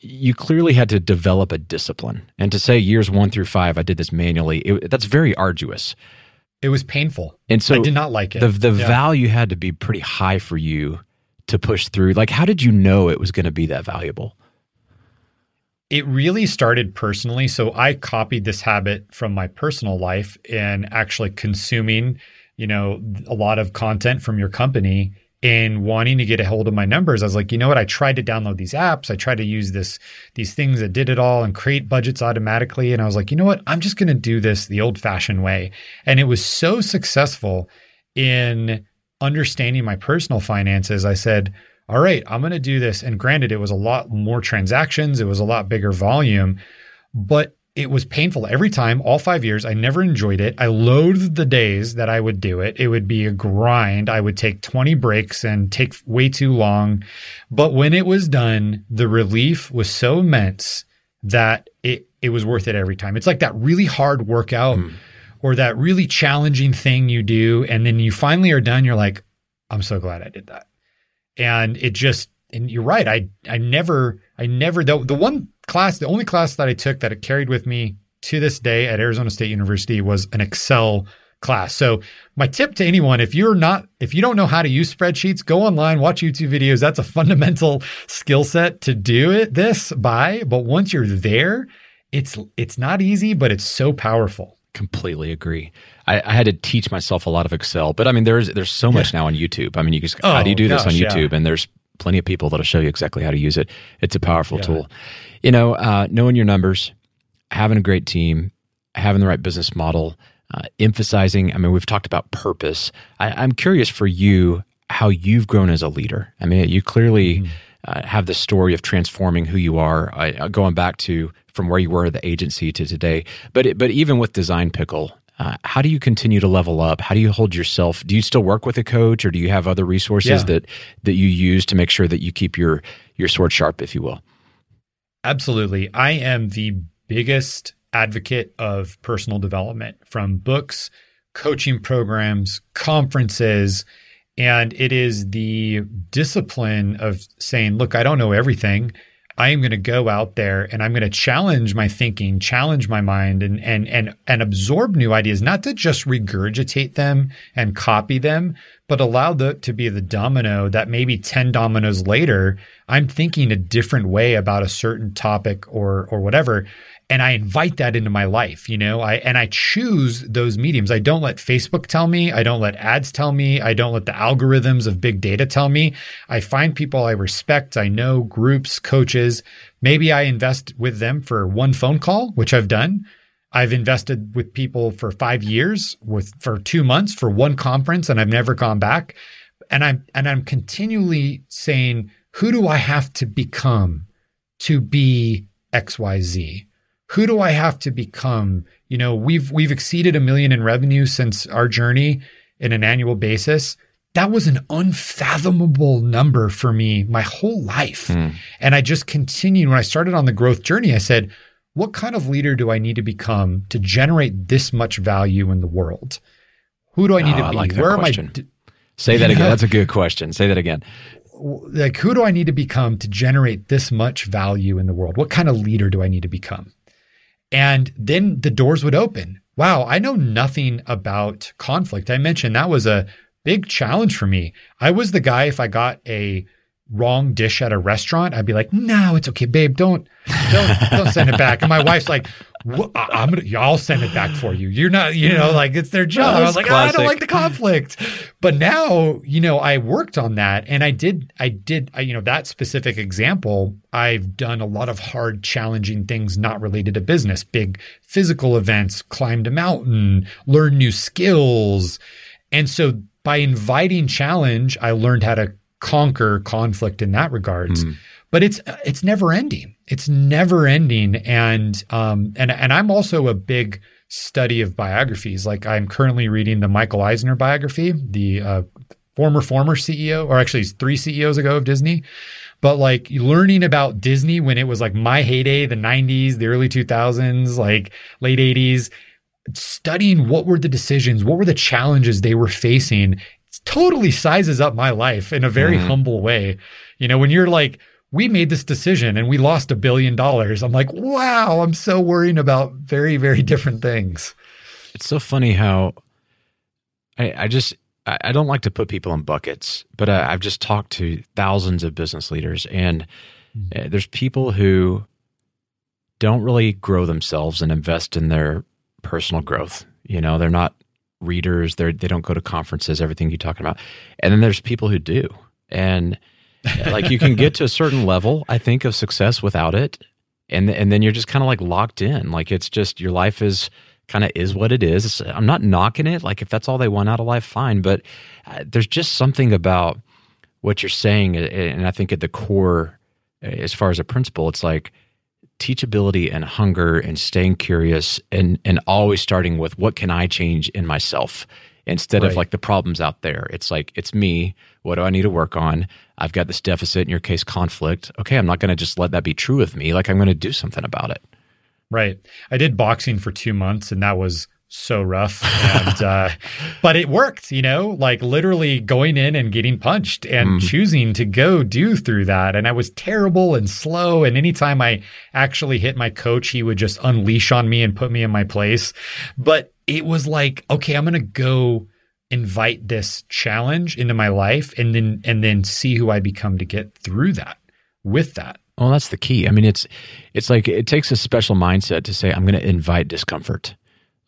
You clearly had to develop a discipline, and to say years one through five I did this manually. It, that's very arduous. It was painful. And so I did not like it. the the Yeah. value had to be pretty high for you to push through. Like how did you know it was going to be that valuable? It really started personally. So I copied this habit from my personal life and actually consuming, you know, a lot of content from your company and wanting to get a hold of my numbers. I was like, you know what? I tried to download these apps. I tried to use this these things that did it all and create budgets automatically. And I was like, you know what? I'm just going to do this the old fashioned way. And it was so successful in understanding my personal finances. I said, all right, I'm going to do this. And granted, it was a lot more transactions, it was a lot bigger volume, but it was painful every time, all five years. I never enjoyed it. I loathed the days that I would do it. It would be a grind. I would take 20 breaks and take way too long. But when it was done, the relief was so immense that it, it was worth it every time. It's like that really hard workout mm. or that really challenging thing you do. And then you finally are done. You're like, I'm so glad I did that. And it just, and you're right. I, I never, I never, the, the one class, the only class that I took that it carried with me to this day at Arizona State University was an Excel class. So my tip to anyone, if you're not, if you don't know how to use spreadsheets, go online, watch YouTube videos. That's a fundamental skill set to do it this by. But once you're there, it's it's not easy, but it's so powerful. Completely agree. I, I, had to teach myself a lot of Excel, but I mean, there's there's so much yeah. now on YouTube. I mean, you just oh, how do you do this on YouTube? Yeah. And there's plenty of people that'll show you exactly how to use it. It's a powerful yeah. tool. You know, uh, knowing your numbers, having a great team, having the right business model, uh, emphasizing. I mean, we've talked about purpose. I, am curious for you how you've grown as a leader. I mean, you clearly mm-hmm. uh, have the story of transforming who you are, uh, going back to from where you were at the agency to today. But it, but even with Design Pickle, uh, how do you continue to level up? How do you hold yourself? Do you still work with a coach, or do you have other resources yeah. that that you use to make sure that you keep your your sword sharp, if you will? Absolutely, I am the biggest advocate of personal development from books, coaching programs, conferences. And it is the discipline of saying, look, I don't know everything. I am going to go out there and I'm going to challenge my thinking, challenge my mind and and and and absorb new ideas, not to just regurgitate them and copy them, but allow the to be the domino that maybe 10 dominoes later, I'm thinking a different way about a certain topic or or whatever and I invite that into my life, you know, I and I choose those mediums. I don't let Facebook tell me, I don't let ads tell me, I don't let the algorithms of big data tell me. I find people I respect, I know, groups, coaches. Maybe I invest with them for one phone call, which I've done. I've invested with people for 5 years, with for 2 months for one conference and I've never gone back. And I'm and I'm continually saying, who do I have to become to be XYZ? Who do I have to become? You know, we've we've exceeded a million in revenue since our journey in an annual basis. That was an unfathomable number for me my whole life. Mm. And I just continued when I started on the growth journey, I said, what kind of leader do I need to become to generate this much value in the world? Who do I need oh, to be? Like Where question. am I? D- Say that again. That's a good question. Say that again. Like, who do I need to become to generate this much value in the world? What kind of leader do I need to become? And then the doors would open. Wow, I know nothing about conflict. I mentioned that was a big challenge for me. I was the guy, if I got a wrong dish at a restaurant, I'd be like, no, it's okay, babe. Don't, don't, don't send it back. And my wife's like, I'm gonna, I'll send it back for you. You're not, you know, like it's their job. I was like, oh, I don't like the conflict. But now, you know, I worked on that and I did, I did, I, you know, that specific example, I've done a lot of hard, challenging things not related to business, big physical events, climbed a mountain, learned new skills. And so by inviting challenge, I learned how to conquer conflict in that regards. Mm. But it's it's never ending. It's never ending, and um and and I'm also a big study of biographies. Like I'm currently reading the Michael Eisner biography, the uh, former former CEO, or actually three CEOs ago of Disney. But like learning about Disney when it was like my heyday, the 90s, the early 2000s, like late 80s, studying what were the decisions, what were the challenges they were facing, totally sizes up my life in a very mm-hmm. humble way. You know, when you're like, we made this decision and we lost a billion dollars. I'm like, wow, I'm so worrying about very, very different things. It's so funny how I, I just, I don't like to put people in buckets, but I, I've just talked to thousands of business leaders, and mm-hmm. there's people who don't really grow themselves and invest in their personal growth. You know, they're not readers. They they don't go to conferences. Everything you're talking about, and then there's people who do, and like you can get to a certain level, I think, of success without it, and and then you're just kind of like locked in. Like it's just your life is kind of is what it is. I'm not knocking it. Like if that's all they want out of life, fine. But uh, there's just something about what you're saying, and I think at the core, as far as a principle, it's like teachability and hunger and staying curious and and always starting with what can I change in myself instead right. of like the problems out there. It's like it's me. What do I need to work on? I've got this deficit in your case conflict. Okay, I'm not going to just let that be true of me. Like I'm going to do something about it. Right. I did boxing for 2 months and that was so rough and uh, but it worked you know like literally going in and getting punched and mm. choosing to go do through that and i was terrible and slow and anytime i actually hit my coach he would just unleash on me and put me in my place but it was like okay i'm gonna go invite this challenge into my life and then and then see who i become to get through that with that. Well that's the key. I mean it's it's like it takes a special mindset to say i'm going to invite discomfort.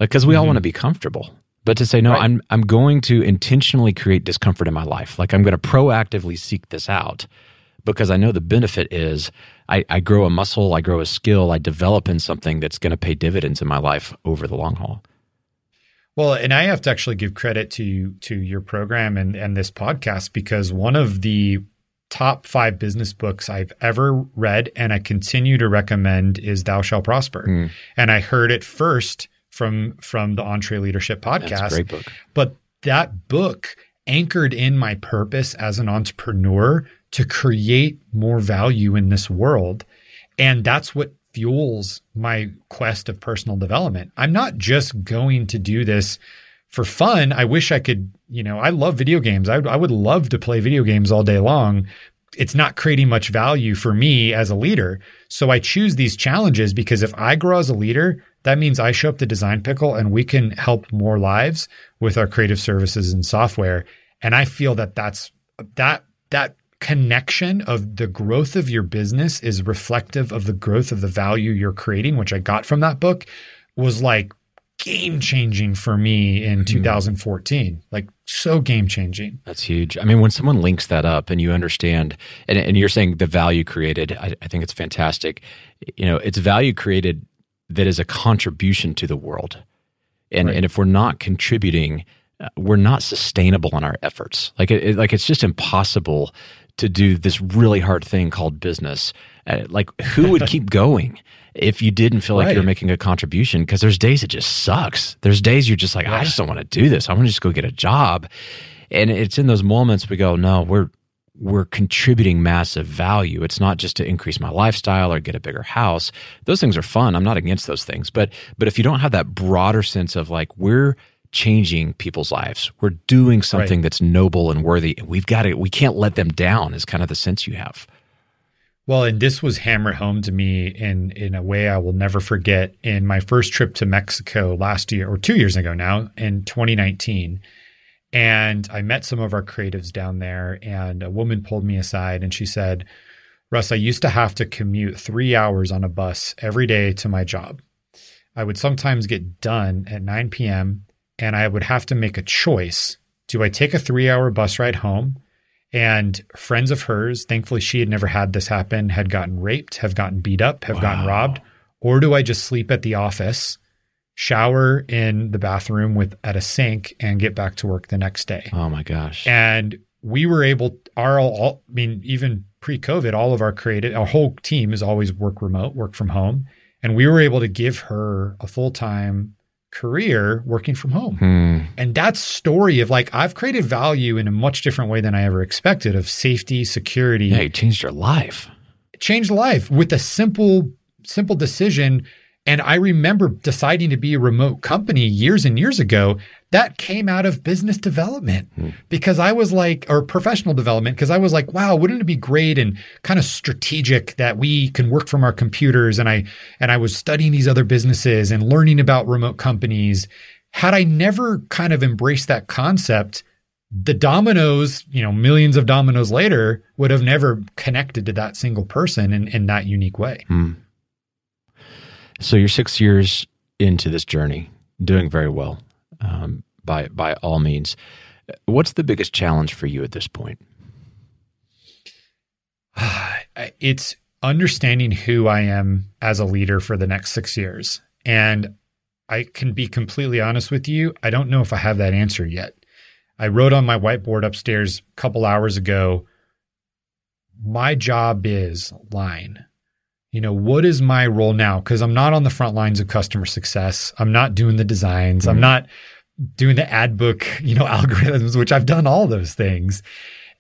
Like because we mm-hmm. all want to be comfortable. But to say no right. i'm i'm going to intentionally create discomfort in my life. Like i'm going to proactively seek this out because i know the benefit is I, I grow a muscle i grow a skill i develop in something that's going to pay dividends in my life over the long haul well, and I have to actually give credit to to your program and and this podcast because one of the top five business books I've ever read and I continue to recommend is Thou Shall Prosper. Mm. And I heard it first from from the EntreLeadership podcast. great book. But that book anchored in my purpose as an entrepreneur to create more value in this world. And that's what fuels my quest of personal development. I'm not just going to do this for fun. I wish I could, you know, I love video games. I, I would love to play video games all day long. It's not creating much value for me as a leader. So I choose these challenges because if I grow as a leader, that means I show up the Design Pickle and we can help more lives with our creative services and software. And I feel that that's that that connection of the growth of your business is reflective of the growth of the value you're creating, which I got from that book, was like game changing for me in hmm. 2014. Like so game changing. That's huge. I mean, when someone links that up and you understand, and, and you're saying the value created, I, I think it's fantastic. You know, it's value created that is a contribution to the world. And, right. and if we're not contributing, uh, we're not sustainable in our efforts. Like it, it, like it's just impossible to do this really hard thing called business. Uh, like who would keep going if you didn't feel like right. you're making a contribution? Because there's days it just sucks. There's days you're just like, yeah. I just don't want to do this. I want to just go get a job. And it's in those moments we go, no, we're we're contributing massive value. It's not just to increase my lifestyle or get a bigger house. Those things are fun. I'm not against those things. But but if you don't have that broader sense of like we're changing people's lives, we're doing something right. that's noble and worthy, and we've got to we can't let them down is kind of the sense you have. Well, and this was hammered home to me in in a way I will never forget in my first trip to Mexico last year or 2 years ago now in 2019 and I met some of our creatives down there, and a woman pulled me aside and she said, Russ, I used to have to commute three hours on a bus every day to my job. I would sometimes get done at 9 p.m., and I would have to make a choice. Do I take a three hour bus ride home? And friends of hers, thankfully, she had never had this happen, had gotten raped, have gotten beat up, have wow. gotten robbed. Or do I just sleep at the office shower in the bathroom with at a sink and get back to work the next day. Oh my gosh. And we were able our all I mean even pre-COVID all of our creative our whole team is always work remote, work from home, and we were able to give her a full-time career working from home. Hmm. And that story of like I've created value in a much different way than I ever expected of safety, security. Yeah, it changed your life. Changed life with a simple simple decision and I remember deciding to be a remote company years and years ago. That came out of business development hmm. because I was like, or professional development, because I was like, wow, wouldn't it be great and kind of strategic that we can work from our computers? And I, and I was studying these other businesses and learning about remote companies. Had I never kind of embraced that concept, the dominoes, you know, millions of dominoes later would have never connected to that single person in, in that unique way. Hmm. So you're six years into this journey, doing very well um, by by all means. What's the biggest challenge for you at this point? It's understanding who I am as a leader for the next six years. And I can be completely honest with you. I don't know if I have that answer yet. I wrote on my whiteboard upstairs a couple hours ago my job is line you know, what is my role now? Because I'm not on the front lines of customer success. I'm not doing the designs. Mm-hmm. I'm not doing the ad book, you know, algorithms, which I've done all those things.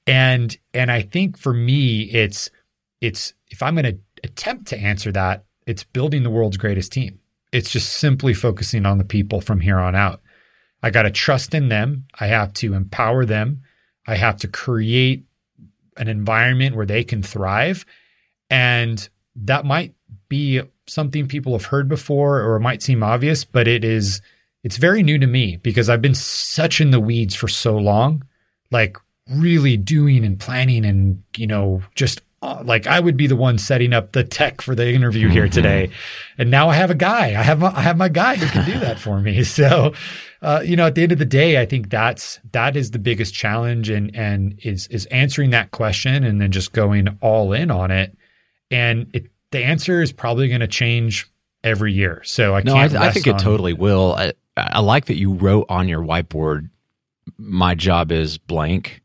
And and I think for me, it's it's if I'm going to attempt to answer that, it's building the world's greatest team. It's just simply focusing on the people from here on out. I got to trust in them. I have to empower them. I have to create an environment where they can thrive. And that might be something people have heard before or it might seem obvious, but it is it's very new to me because I've been such in the weeds for so long, like really doing and planning and, you know, just uh, like I would be the one setting up the tech for the interview mm-hmm. here today. And now I have a guy. I have my, I have my guy who can do that for me. So, uh, you know, at the end of the day, I think that's that is the biggest challenge and and is is answering that question and then just going all in on it. And it, the answer is probably going to change every year. So I no, can't. I, I think it totally will. I, I like that you wrote on your whiteboard, "My job is blank."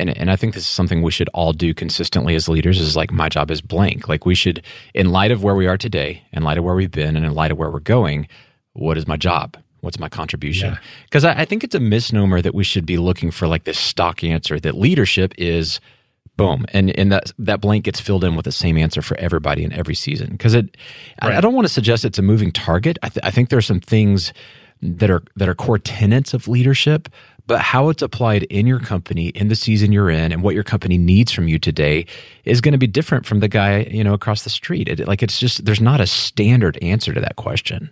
and and I think this is something we should all do consistently as leaders is like my job is blank. Like we should, in light of where we are today, in light of where we've been, and in light of where we're going, what is my job? What's my contribution? Because yeah. I, I, think it's a misnomer that we should be looking for like this stock answer that leadership is boom, and and that that blank gets filled in with the same answer for everybody in every season. Because it, right. I, I, don't want to suggest it's a moving target. I, th- I think there are some things that are that are core tenets of leadership but how it's applied in your company in the season you're in and what your company needs from you today is going to be different from the guy you know across the street it, like it's just there's not a standard answer to that question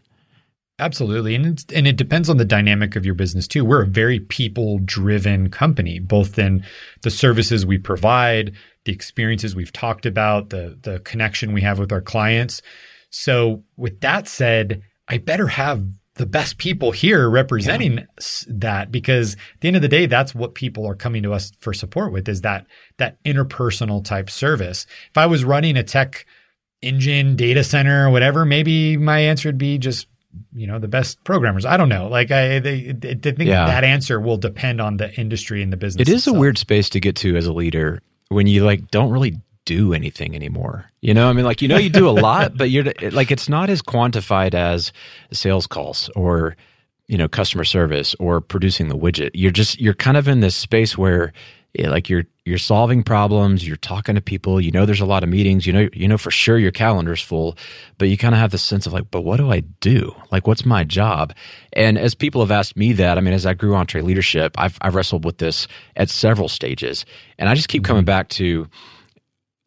Absolutely. And, and it depends on the dynamic of your business too. We're a very people driven company, both in the services we provide, the experiences we've talked about, the, the connection we have with our clients. So with that said, I better have the best people here representing yeah. that because at the end of the day that's what people are coming to us for support with is that that interpersonal type service if i was running a tech engine data center or whatever maybe my answer would be just you know the best programmers i don't know like i, they, I think yeah. that answer will depend on the industry and the business it is itself. a weird space to get to as a leader when you like don't really do anything anymore. You know, I mean, like, you know, you do a lot, but you're like, it's not as quantified as sales calls or, you know, customer service or producing the widget. You're just, you're kind of in this space where, like you're you're solving problems you're talking to people you know there's a lot of meetings you know you know for sure your calendar's full but you kind of have the sense of like but what do i do like what's my job and as people have asked me that i mean as i grew EntreLeadership i've, I've wrestled with this at several stages and i just keep coming back to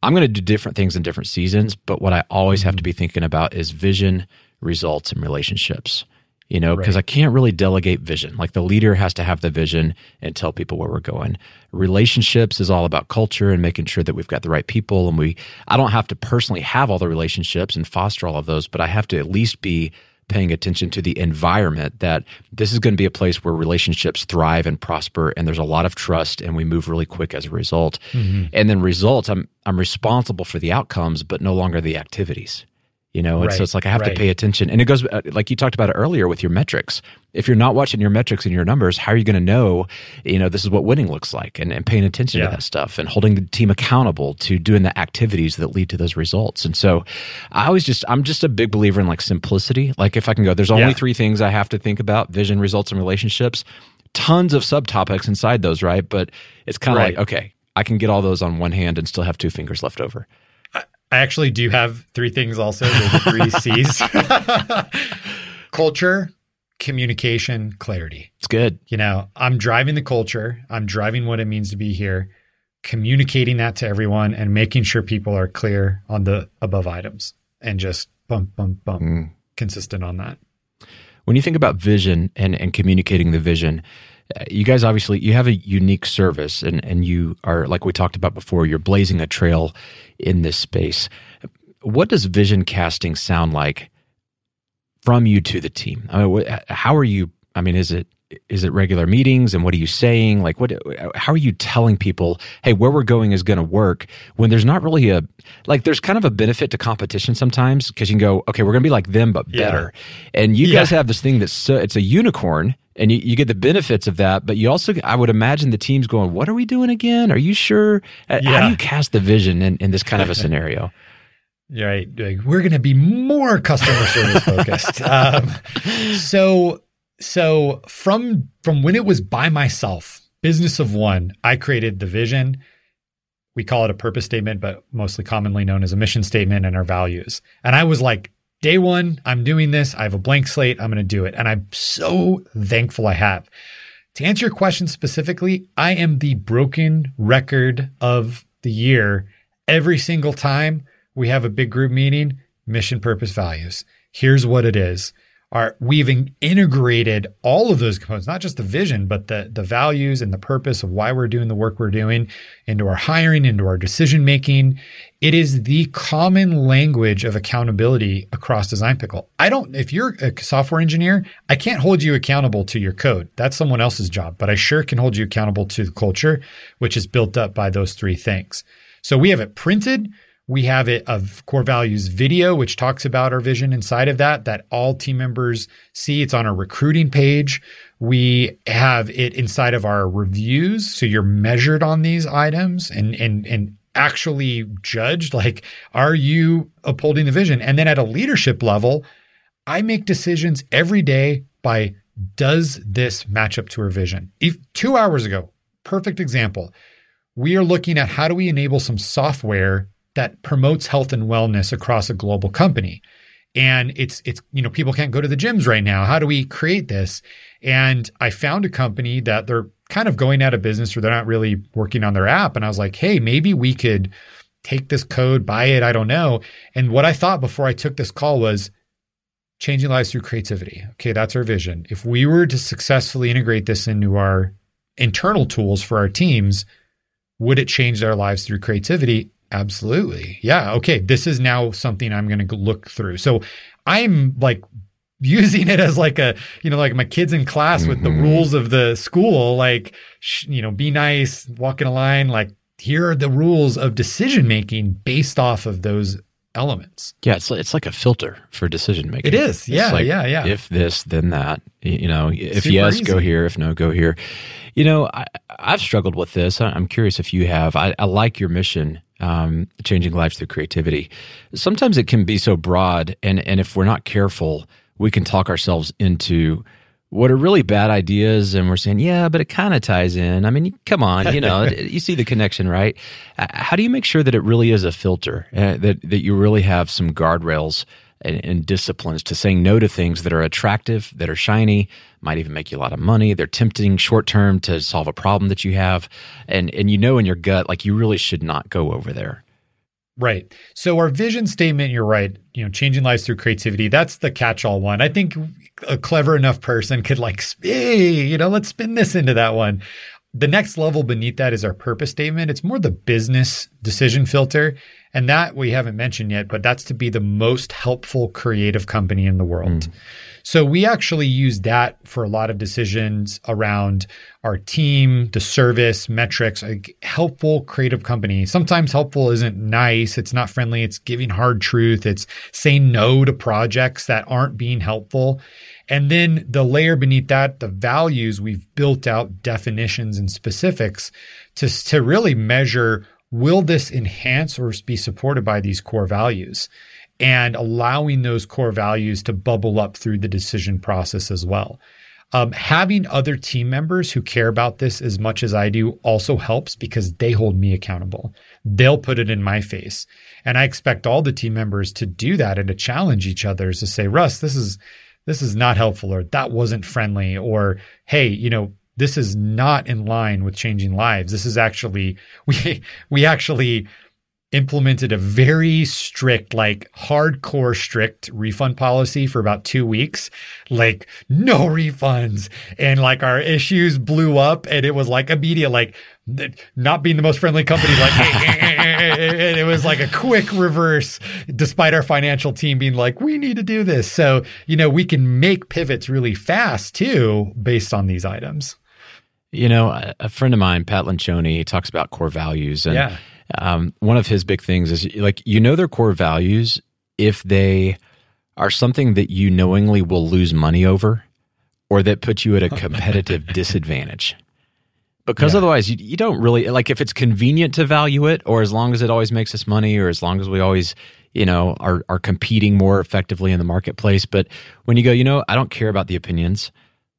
I'm going to do different things in different seasons, but what I always have to mm-hmm. be thinking about is vision, results, and relationships. You know, because right. I can't really delegate vision. Like the leader has to have the vision and tell people where we're going. Relationships is all about culture and making sure that we've got the right people. And we, I don't have to personally have all the relationships and foster all of those, but I have to at least be paying attention to the environment that this is going to be a place where relationships thrive and prosper and there's a lot of trust and we move really quick as a result mm-hmm. and then results i'm i'm responsible for the outcomes but no longer the activities you know and right, so it's like i have right. to pay attention and it goes uh, like you talked about it earlier with your metrics if you're not watching your metrics and your numbers how are you going to know you know this is what winning looks like and, and paying attention yeah. to that stuff and holding the team accountable to doing the activities that lead to those results and so i always just i'm just a big believer in like simplicity like if i can go there's only yeah. three things i have to think about vision results and relationships tons of subtopics inside those right but it's kind of right. like okay i can get all those on one hand and still have two fingers left over I actually do have three things also. the three C's culture, communication, clarity. It's good. You know, I'm driving the culture, I'm driving what it means to be here, communicating that to everyone and making sure people are clear on the above items and just bump, bump, bump, mm. consistent on that. When you think about vision and, and communicating the vision, you guys obviously you have a unique service and and you are like we talked about before you're blazing a trail in this space. What does vision casting sound like from you to the team? I mean, how are you i mean is it is it regular meetings and what are you saying like what how are you telling people hey where we're going is going to work when there's not really a like there's kind of a benefit to competition sometimes because you can go okay we're going to be like them but better yeah. and you yeah. guys have this thing that's so it's a unicorn and you, you get the benefits of that but you also i would imagine the team's going what are we doing again are you sure yeah. how do you cast the vision in, in this kind of a scenario Right. Like, we're going to be more customer service focused. um, so, so from from when it was by myself, business of one, I created the vision. We call it a purpose statement, but mostly commonly known as a mission statement and our values. And I was like, day one, I'm doing this. I have a blank slate. I'm going to do it. And I'm so thankful I have. To answer your question specifically, I am the broken record of the year. Every single time we have a big group meeting, mission, purpose, values. Here's what it is are we've integrated all of those components, not just the vision, but the the values and the purpose of why we're doing the work we're doing into our hiring, into our decision making. It is the common language of accountability across Design Pickle. I don't if you're a software engineer, I can't hold you accountable to your code. That's someone else's job, but I sure can hold you accountable to the culture, which is built up by those three things. So we have it printed we have it of core values video, which talks about our vision inside of that, that all team members see. It's on our recruiting page. We have it inside of our reviews. So you're measured on these items and, and, and actually judged. Like, are you upholding the vision? And then at a leadership level, I make decisions every day by does this match up to our vision? If, two hours ago, perfect example. We are looking at how do we enable some software that promotes health and wellness across a global company. And it's it's you know people can't go to the gyms right now. How do we create this? And I found a company that they're kind of going out of business or they're not really working on their app and I was like, "Hey, maybe we could take this code, buy it, I don't know." And what I thought before I took this call was changing lives through creativity. Okay, that's our vision. If we were to successfully integrate this into our internal tools for our teams, would it change their lives through creativity? Absolutely. Yeah. Okay. This is now something I'm going to look through. So I'm like using it as like a, you know, like my kids in class with mm-hmm. the rules of the school, like, sh- you know, be nice, walk in a line, like, here are the rules of decision making based off of those elements. Yeah, it's it's like a filter for decision making. It is. Yeah, like, yeah, yeah. If this, then that. You know, if Super yes, easy. go here. If no, go here. You know, I, have struggled with this. I'm curious if you have. I, I like your mission um, changing lives through creativity. Sometimes it can be so broad, and and if we're not careful, we can talk ourselves into what are really bad ideas, and we're saying, yeah, but it kind of ties in. I mean, come on, you know, you see the connection, right? How do you make sure that it really is a filter, uh, that that you really have some guardrails and, and disciplines to saying no to things that are attractive, that are shiny, might even make you a lot of money. They're tempting short term to solve a problem that you have. And and you know in your gut, like you really should not go over there. Right. So our vision statement, you're right, you know, changing lives through creativity, that's the catch-all one. I think a clever enough person could like, hey, you know, let's spin this into that one. The next level beneath that is our purpose statement. It's more the business decision filter. And that we haven't mentioned yet, but that's to be the most helpful creative company in the world. Mm. So we actually use that for a lot of decisions around our team, the service, metrics, like helpful creative company. Sometimes helpful isn't nice. It's not friendly. It's giving hard truth. It's saying no to projects that aren't being helpful. And then the layer beneath that, the values, we've built out definitions and specifics to, to really measure will this enhance or be supported by these core values? and allowing those core values to bubble up through the decision process as well. Um, having other team members who care about this as much as I do also helps because they hold me accountable. They'll put it in my face. And I expect all the team members to do that and to challenge each other to say, Russ, this is this is not helpful or that wasn't friendly or hey, you know, this is not in line with changing lives. This is actually we we actually implemented a very strict, like hardcore strict refund policy for about two weeks. Like no refunds. And like our issues blew up and it was like immediate, like not being the most friendly company, like, eh, eh, eh, and it was like a quick reverse despite our financial team being like, we need to do this. So, you know, we can make pivots really fast too, based on these items. You know, a friend of mine, Pat Lencioni, he talks about core values. And yeah um, one of his big things is like you know their core values if they are something that you knowingly will lose money over or that puts you at a competitive disadvantage because yeah. otherwise you, you don't really like if it's convenient to value it or as long as it always makes us money or as long as we always you know, are are competing more effectively in the marketplace. But when you go, you know, I don't care about the opinions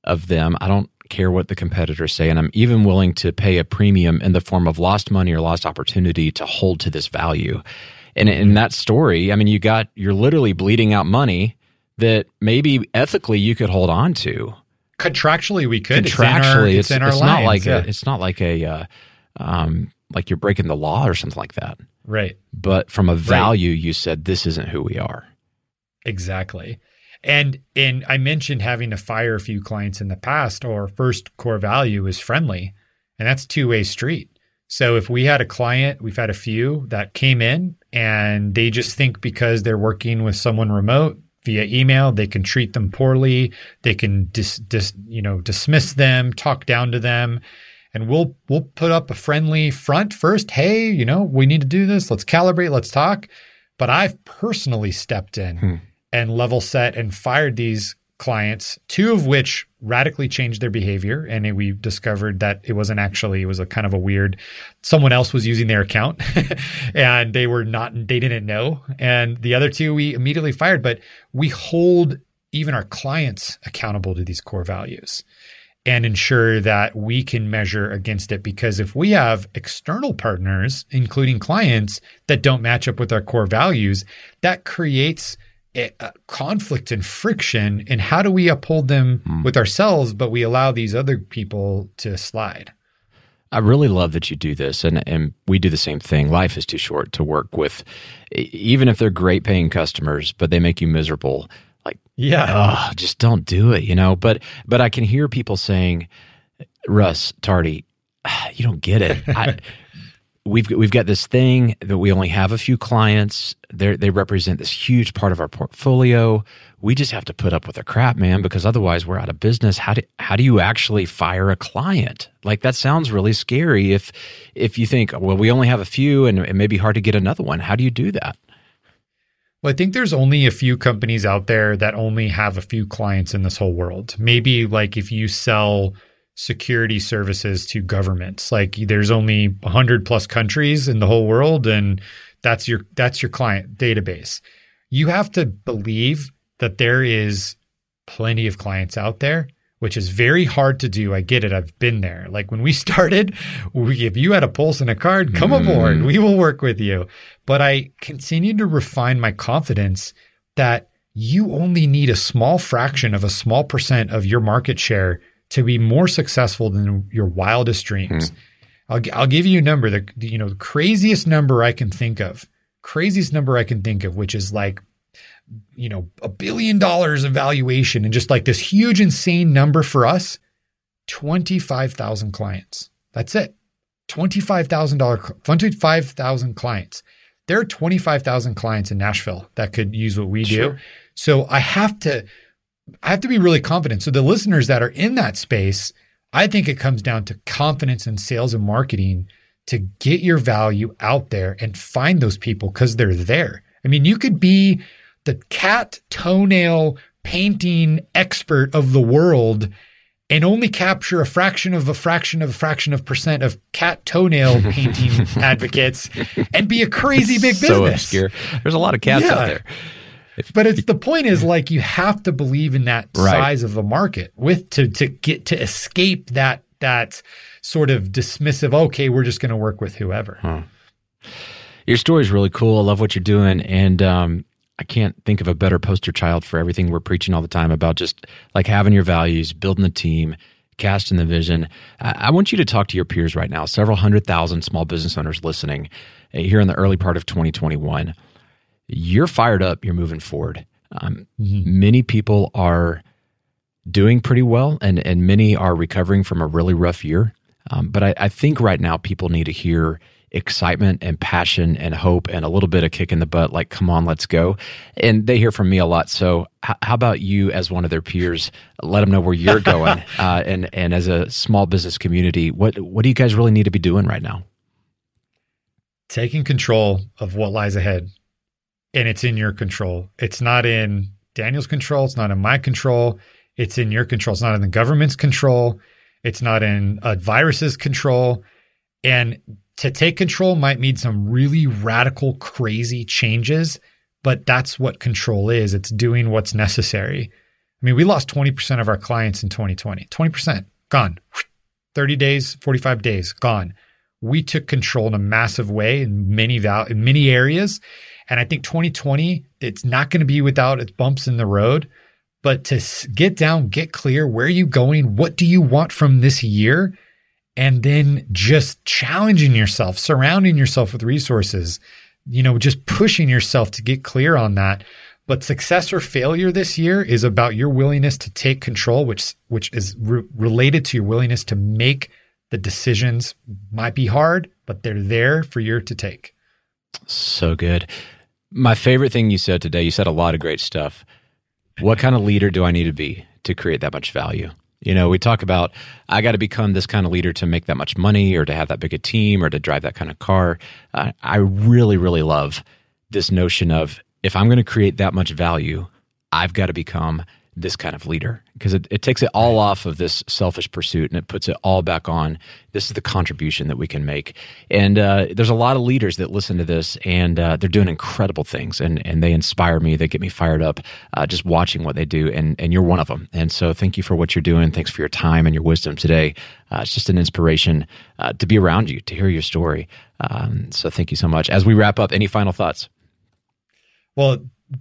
of them. I don't care what the competitors say, and I'm even willing to pay a premium in the form of lost money or lost opportunity to hold to this value. And in that story, I mean, you got you're literally bleeding out money that maybe ethically you could hold on to. Contractually, we could. Contractually, it's, in our, it's, it's, it's not like yeah. a, it's not like a uh, um, like you're breaking the law or something like that. Right. But from a value, right. you said this isn't who we are. Exactly. And and I mentioned having to fire a few clients in the past. Our first core value is friendly, and that's two way street. So if we had a client, we've had a few that came in and they just think because they're working with someone remote via email, they can treat them poorly, they can dis, dis you know dismiss them, talk down to them, and we'll we'll put up a friendly front first. Hey, you know, we need to do this. Let's calibrate. Let's talk. But I've personally stepped in hmm. And level set and fired these clients, two of which radically changed their behavior. And it, we discovered that it wasn't actually, it was a kind of a weird, someone else was using their account and they were not, they didn't know. And the other two we immediately fired, but we hold even our clients accountable to these core values and ensure that we can measure against it. Because if we have external partners, including clients, that don't match up with our core values, that creates conflict and friction. And how do we uphold them mm. with ourselves, but we allow these other people to slide? I really love that you do this, and and we do the same thing. Life is too short to work with, even if they're great paying customers, but they make you miserable like yeah oh, just don't do it you know but but i can hear people saying russ tardy you don't get it I, we've we've got this thing that we only have a few clients. They they represent this huge part of our portfolio. We just have to put up with the crap man because otherwise we're out of business. How do how do you actually fire a client? Like that sounds really scary if if you think well we only have a few and it may be hard to get another one. How do you do that? Well, I think there's only a few companies out there that only have a few clients in this whole world. Maybe like if you sell security services to governments, like there's only 100 plus countries in the whole world and that's your that's your client database. You have to believe that there is plenty of clients out there which is very hard to do. I get it. I've been there. Like when we started, we, if you had a pulse and a card, come mm. aboard. We will work with you. But I continue to refine my confidence that you only need a small fraction of a small percent of your market share to be more successful than your wildest dreams. Mm. I'll, I'll give you a number, the you know the craziest number I can think of, craziest number I can think of, which is like you know, a billion dollars of valuation and just like this huge, insane number for us 25,000 clients. That's it. $25,000, 25,000 clients. There are 25,000 clients in Nashville that could use what we sure. do. So I have to, I have to be really confident. So the listeners that are in that space, I think it comes down to confidence in sales and marketing to get your value out there and find those people because they're there. I mean, you could be the cat toenail painting expert of the world and only capture a fraction of a fraction of a fraction of percent of cat toenail painting advocates and be a crazy big business. So obscure. There's a lot of cats yeah. out there. If, but it's the point is like you have to believe in that right. size of the market with to to get to escape that that sort of dismissive okay we're just going to work with whoever. Huh. Your story is really cool. I love what you're doing and um, I can't think of a better poster child for everything we're preaching all the time about just like having your values, building the team, casting the vision. I, want you to talk to your peers right now, several hundred thousand small business owners listening uh, here in the early part of 2021. You're fired up, you're moving forward. Um, mm-hmm. Many people are doing pretty well, and, and many are recovering from a really rough year. Um, but I, I think right now people need to hear excitement and passion and hope and a little bit of kick in the butt, like, come on, let's go. And they hear from me a lot. So, h- how about you, as one of their peers, let them know where you're going? uh, and, and as a small business community, what, what do you guys really need to be doing right now? Taking control of what lies ahead. And it's in your control. It's not in Daniel's control. It's not in my control. It's in your control. It's not in the government's control. It's not in a virus's control. And to take control might mean some really radical, crazy changes, but that's what control is. It's doing what's necessary. I mean, we lost 20% of our clients in 2020. 20% gone. 30 days, 45 days, gone. We took control in a massive way in many val- in many areas. And I think 2020, it's not going to be without its bumps in the road, but to get down, get clear, where are you going? What do you want from this year? And then just challenging yourself, surrounding yourself with resources, you know, just pushing yourself to get clear on that. But success or failure this year is about your willingness to take control, which which is re- related to your willingness to make the decisions. Might be hard, but they're there for you to take. So good. My favorite thing you said today, you said a lot of great stuff. What kind of leader do I need to be to create that much value? You know, we talk about I got to become this kind of leader to make that much money or to have that big a team or to drive that kind of car. Uh, I really, really love this notion of if I'm going to create that much value, I've got to become this kind of leader. Because it, it takes it all off of this selfish pursuit and it puts it all back on. This is the contribution that we can make. And uh, there's a lot of leaders that listen to this and uh, they're doing incredible things and, and they inspire me. They get me fired up uh, just watching what they do and, and you're one of them. And so thank you for what you're doing. Thanks for your time and your wisdom today. Uh, it's just an inspiration uh, to be around you to hear your story. Um, so thank you so much. As we wrap up any final thoughts? Well,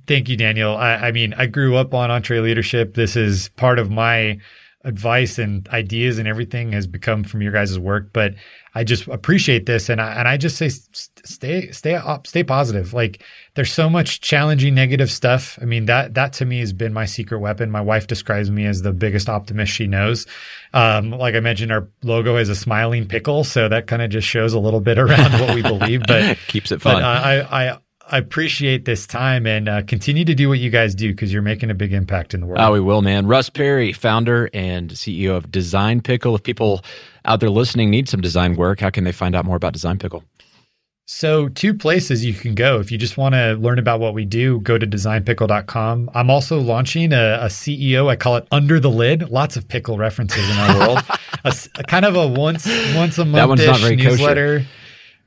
thank you, Daniel. I, I, mean, I grew up on EntreLeadership. This is part of my advice and ideas and everything has become from your guys' work. But I just appreciate this, and I and I just say stay stay up, stay positive. Like there's so much challenging negative stuff. I mean that that to me has been my secret weapon. My wife describes me as the biggest optimist she knows. Um, like I mentioned, our logo is a smiling pickle, so that kind of just shows a little bit around what we believe. But keeps it fun. But, uh, I I I appreciate this time and uh, continue to do what you guys do because you're making a big impact in the world. Oh, we will, man. Russ Perry, founder and CEO of Design Pickle. If people out there listening need some design work, how can they find out more about Design Pickle? So, two places you can go. If you just want to learn about what we do, go to designpickle.com. I'm also launching a, a CEO. I call it Under the Lid. Lots of pickle references in our world. a, a, kind of a once once a month newsletter. Kosher.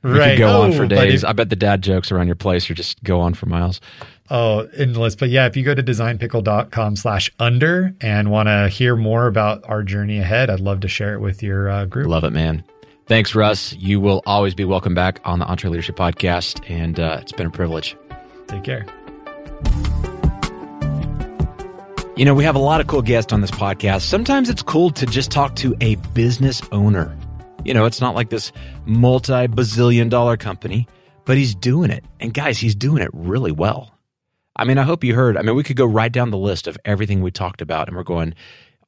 We right. could go oh, on for days. If, I bet the dad jokes around your place or just go on for miles. Oh, endless. But yeah, if you go to designpickle.com slash under and want to hear more about our journey ahead, I'd love to share it with your uh, group. Love it, man. Thanks, Russ. You will always be welcome back on the EntreLeadership Podcast, and uh, it's been a privilege. Take care. You know, we have a lot of cool guests on this podcast. Sometimes it's cool to just talk to a business owner you know, it's not like this multi bazillion dollar company, but he's doing it. And guys, he's doing it really well. I mean, I hope you heard. I mean, we could go right down the list of everything we talked about, and we're going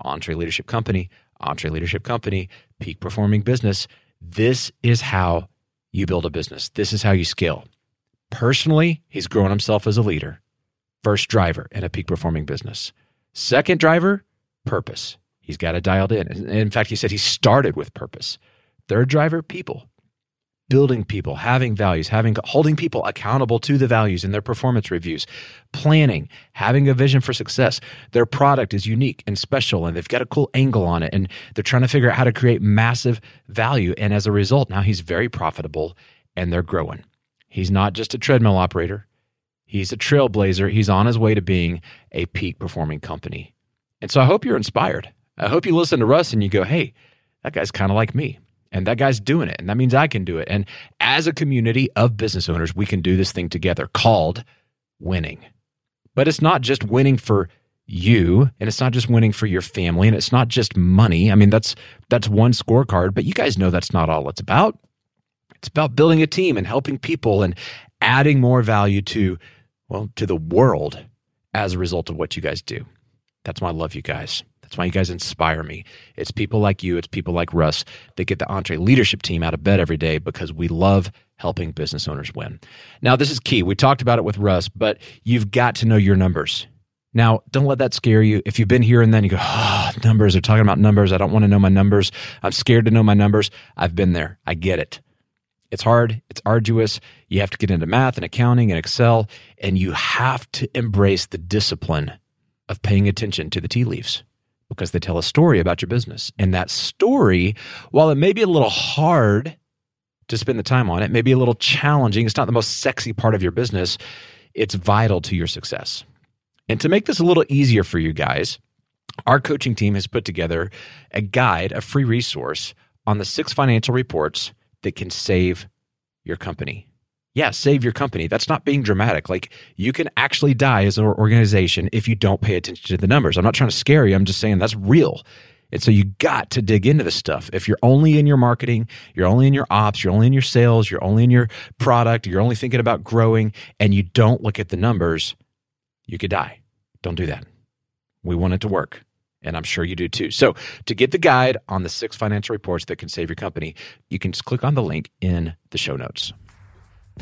EntreLeadership Company, EntreLeadership Company, peak performing business. This is how you build a business. This is how you scale. Personally, he's grown himself as a leader. First driver in a peak performing business. Second driver, purpose. He's got it dialed in. In fact, he said he started with purpose. Third driver, people. Building people, having values, having holding people accountable to the values in their performance reviews, planning, having a vision for success. Their product is unique and special, and they've got a cool angle on it, and they're trying to figure out how to create massive value. And as a result, now he's very profitable and they're growing. He's not just a treadmill operator, he's a trailblazer. He's on his way to being a peak performing company. And so I hope you're inspired. I hope you listen to Russ and you go, hey, that guy's kind of like me. And that guy's doing it. And that means I can do it. And as a community of business owners, we can do this thing together called winning. But it's not just winning for you and it's not just winning for your family and it's not just money. I mean, that's that's one scorecard, but you guys know that's not all it's about. It's about building a team and helping people and adding more value to well, to the world as a result of what you guys do. That's why I love you guys. That's why you guys inspire me. It's people like you, it's people like Russ that get the EntreLeadership team out of bed every day because we love helping business owners win. Now, this is key. We talked about it with Russ, but you've got to know your numbers. Now, don't let that scare you. If you've been here and then you go, oh, numbers, they're talking about numbers. I don't want to know my numbers. I'm scared to know my numbers. I've been there. I get it. It's hard, it's arduous. You have to get into math and accounting and Excel, and you have to embrace the discipline of paying attention to the tea leaves because they tell a story about your business. And that story, while it may be a little hard to spend the time on, it may be a little challenging, it's not the most sexy part of your business. It's vital to your success. And to make this a little easier for you guys, our coaching team has put together a guide, a free resource on the six financial reports that can save your company. Yeah, save your company. That's not being dramatic. Like you can actually die as an organization if you don't pay attention to the numbers. I'm not trying to scare you. I'm just saying that's real. And so you got to dig into this stuff. If you're only in your marketing, you're only in your ops, you're only in your sales, you're only in your product, you're only thinking about growing, and you don't look at the numbers, you could die. Don't do that. We want it to work. And I'm sure you do too. So, to get the guide on the six financial reports that can save your company, you can just click on the link in the show notes.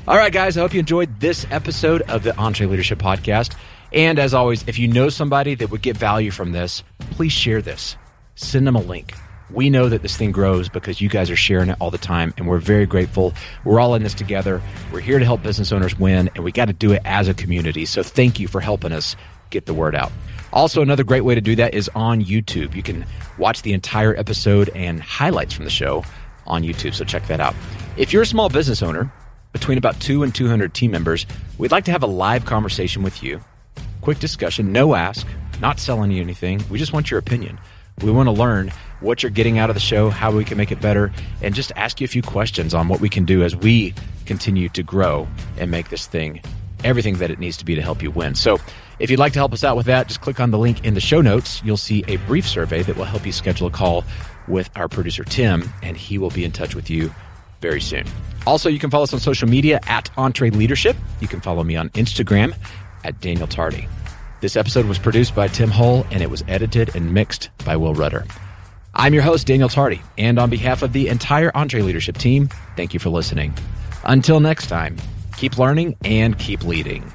All right, guys, I hope you enjoyed this episode of the EntreLeadership Podcast. And as always, if you know somebody that would get value from this, please share this. Send them a link. We know that this thing grows because you guys are sharing it all the time, and we're very grateful. We're all in this together. We're here to help business owners win, and we got to do it as a community. So thank you for helping us get the word out. Also, another great way to do that is on YouTube. You can watch the entire episode and highlights from the show on YouTube. So check that out. If you're a small business owner, between about two and 200 team members, we'd like to have a live conversation with you. Quick discussion, no ask, not selling you anything. We just want your opinion. We want to learn what you're getting out of the show, how we can make it better, and just ask you a few questions on what we can do as we continue to grow and make this thing everything that it needs to be to help you win. So, if you'd like to help us out with that, just click on the link in the show notes. You'll see a brief survey that will help you schedule a call with our producer, Tim, and he will be in touch with you very soon. Also, you can follow us on social media at EntreLeadership. You can follow me on Instagram at Daniel Tardy. This episode was produced by Tim Hull and it was edited and mixed by Will Rudder. I'm your host, Daniel Tardy, and on behalf of the entire EntreLeadership team, thank you for listening. Until next time, keep learning and keep leading.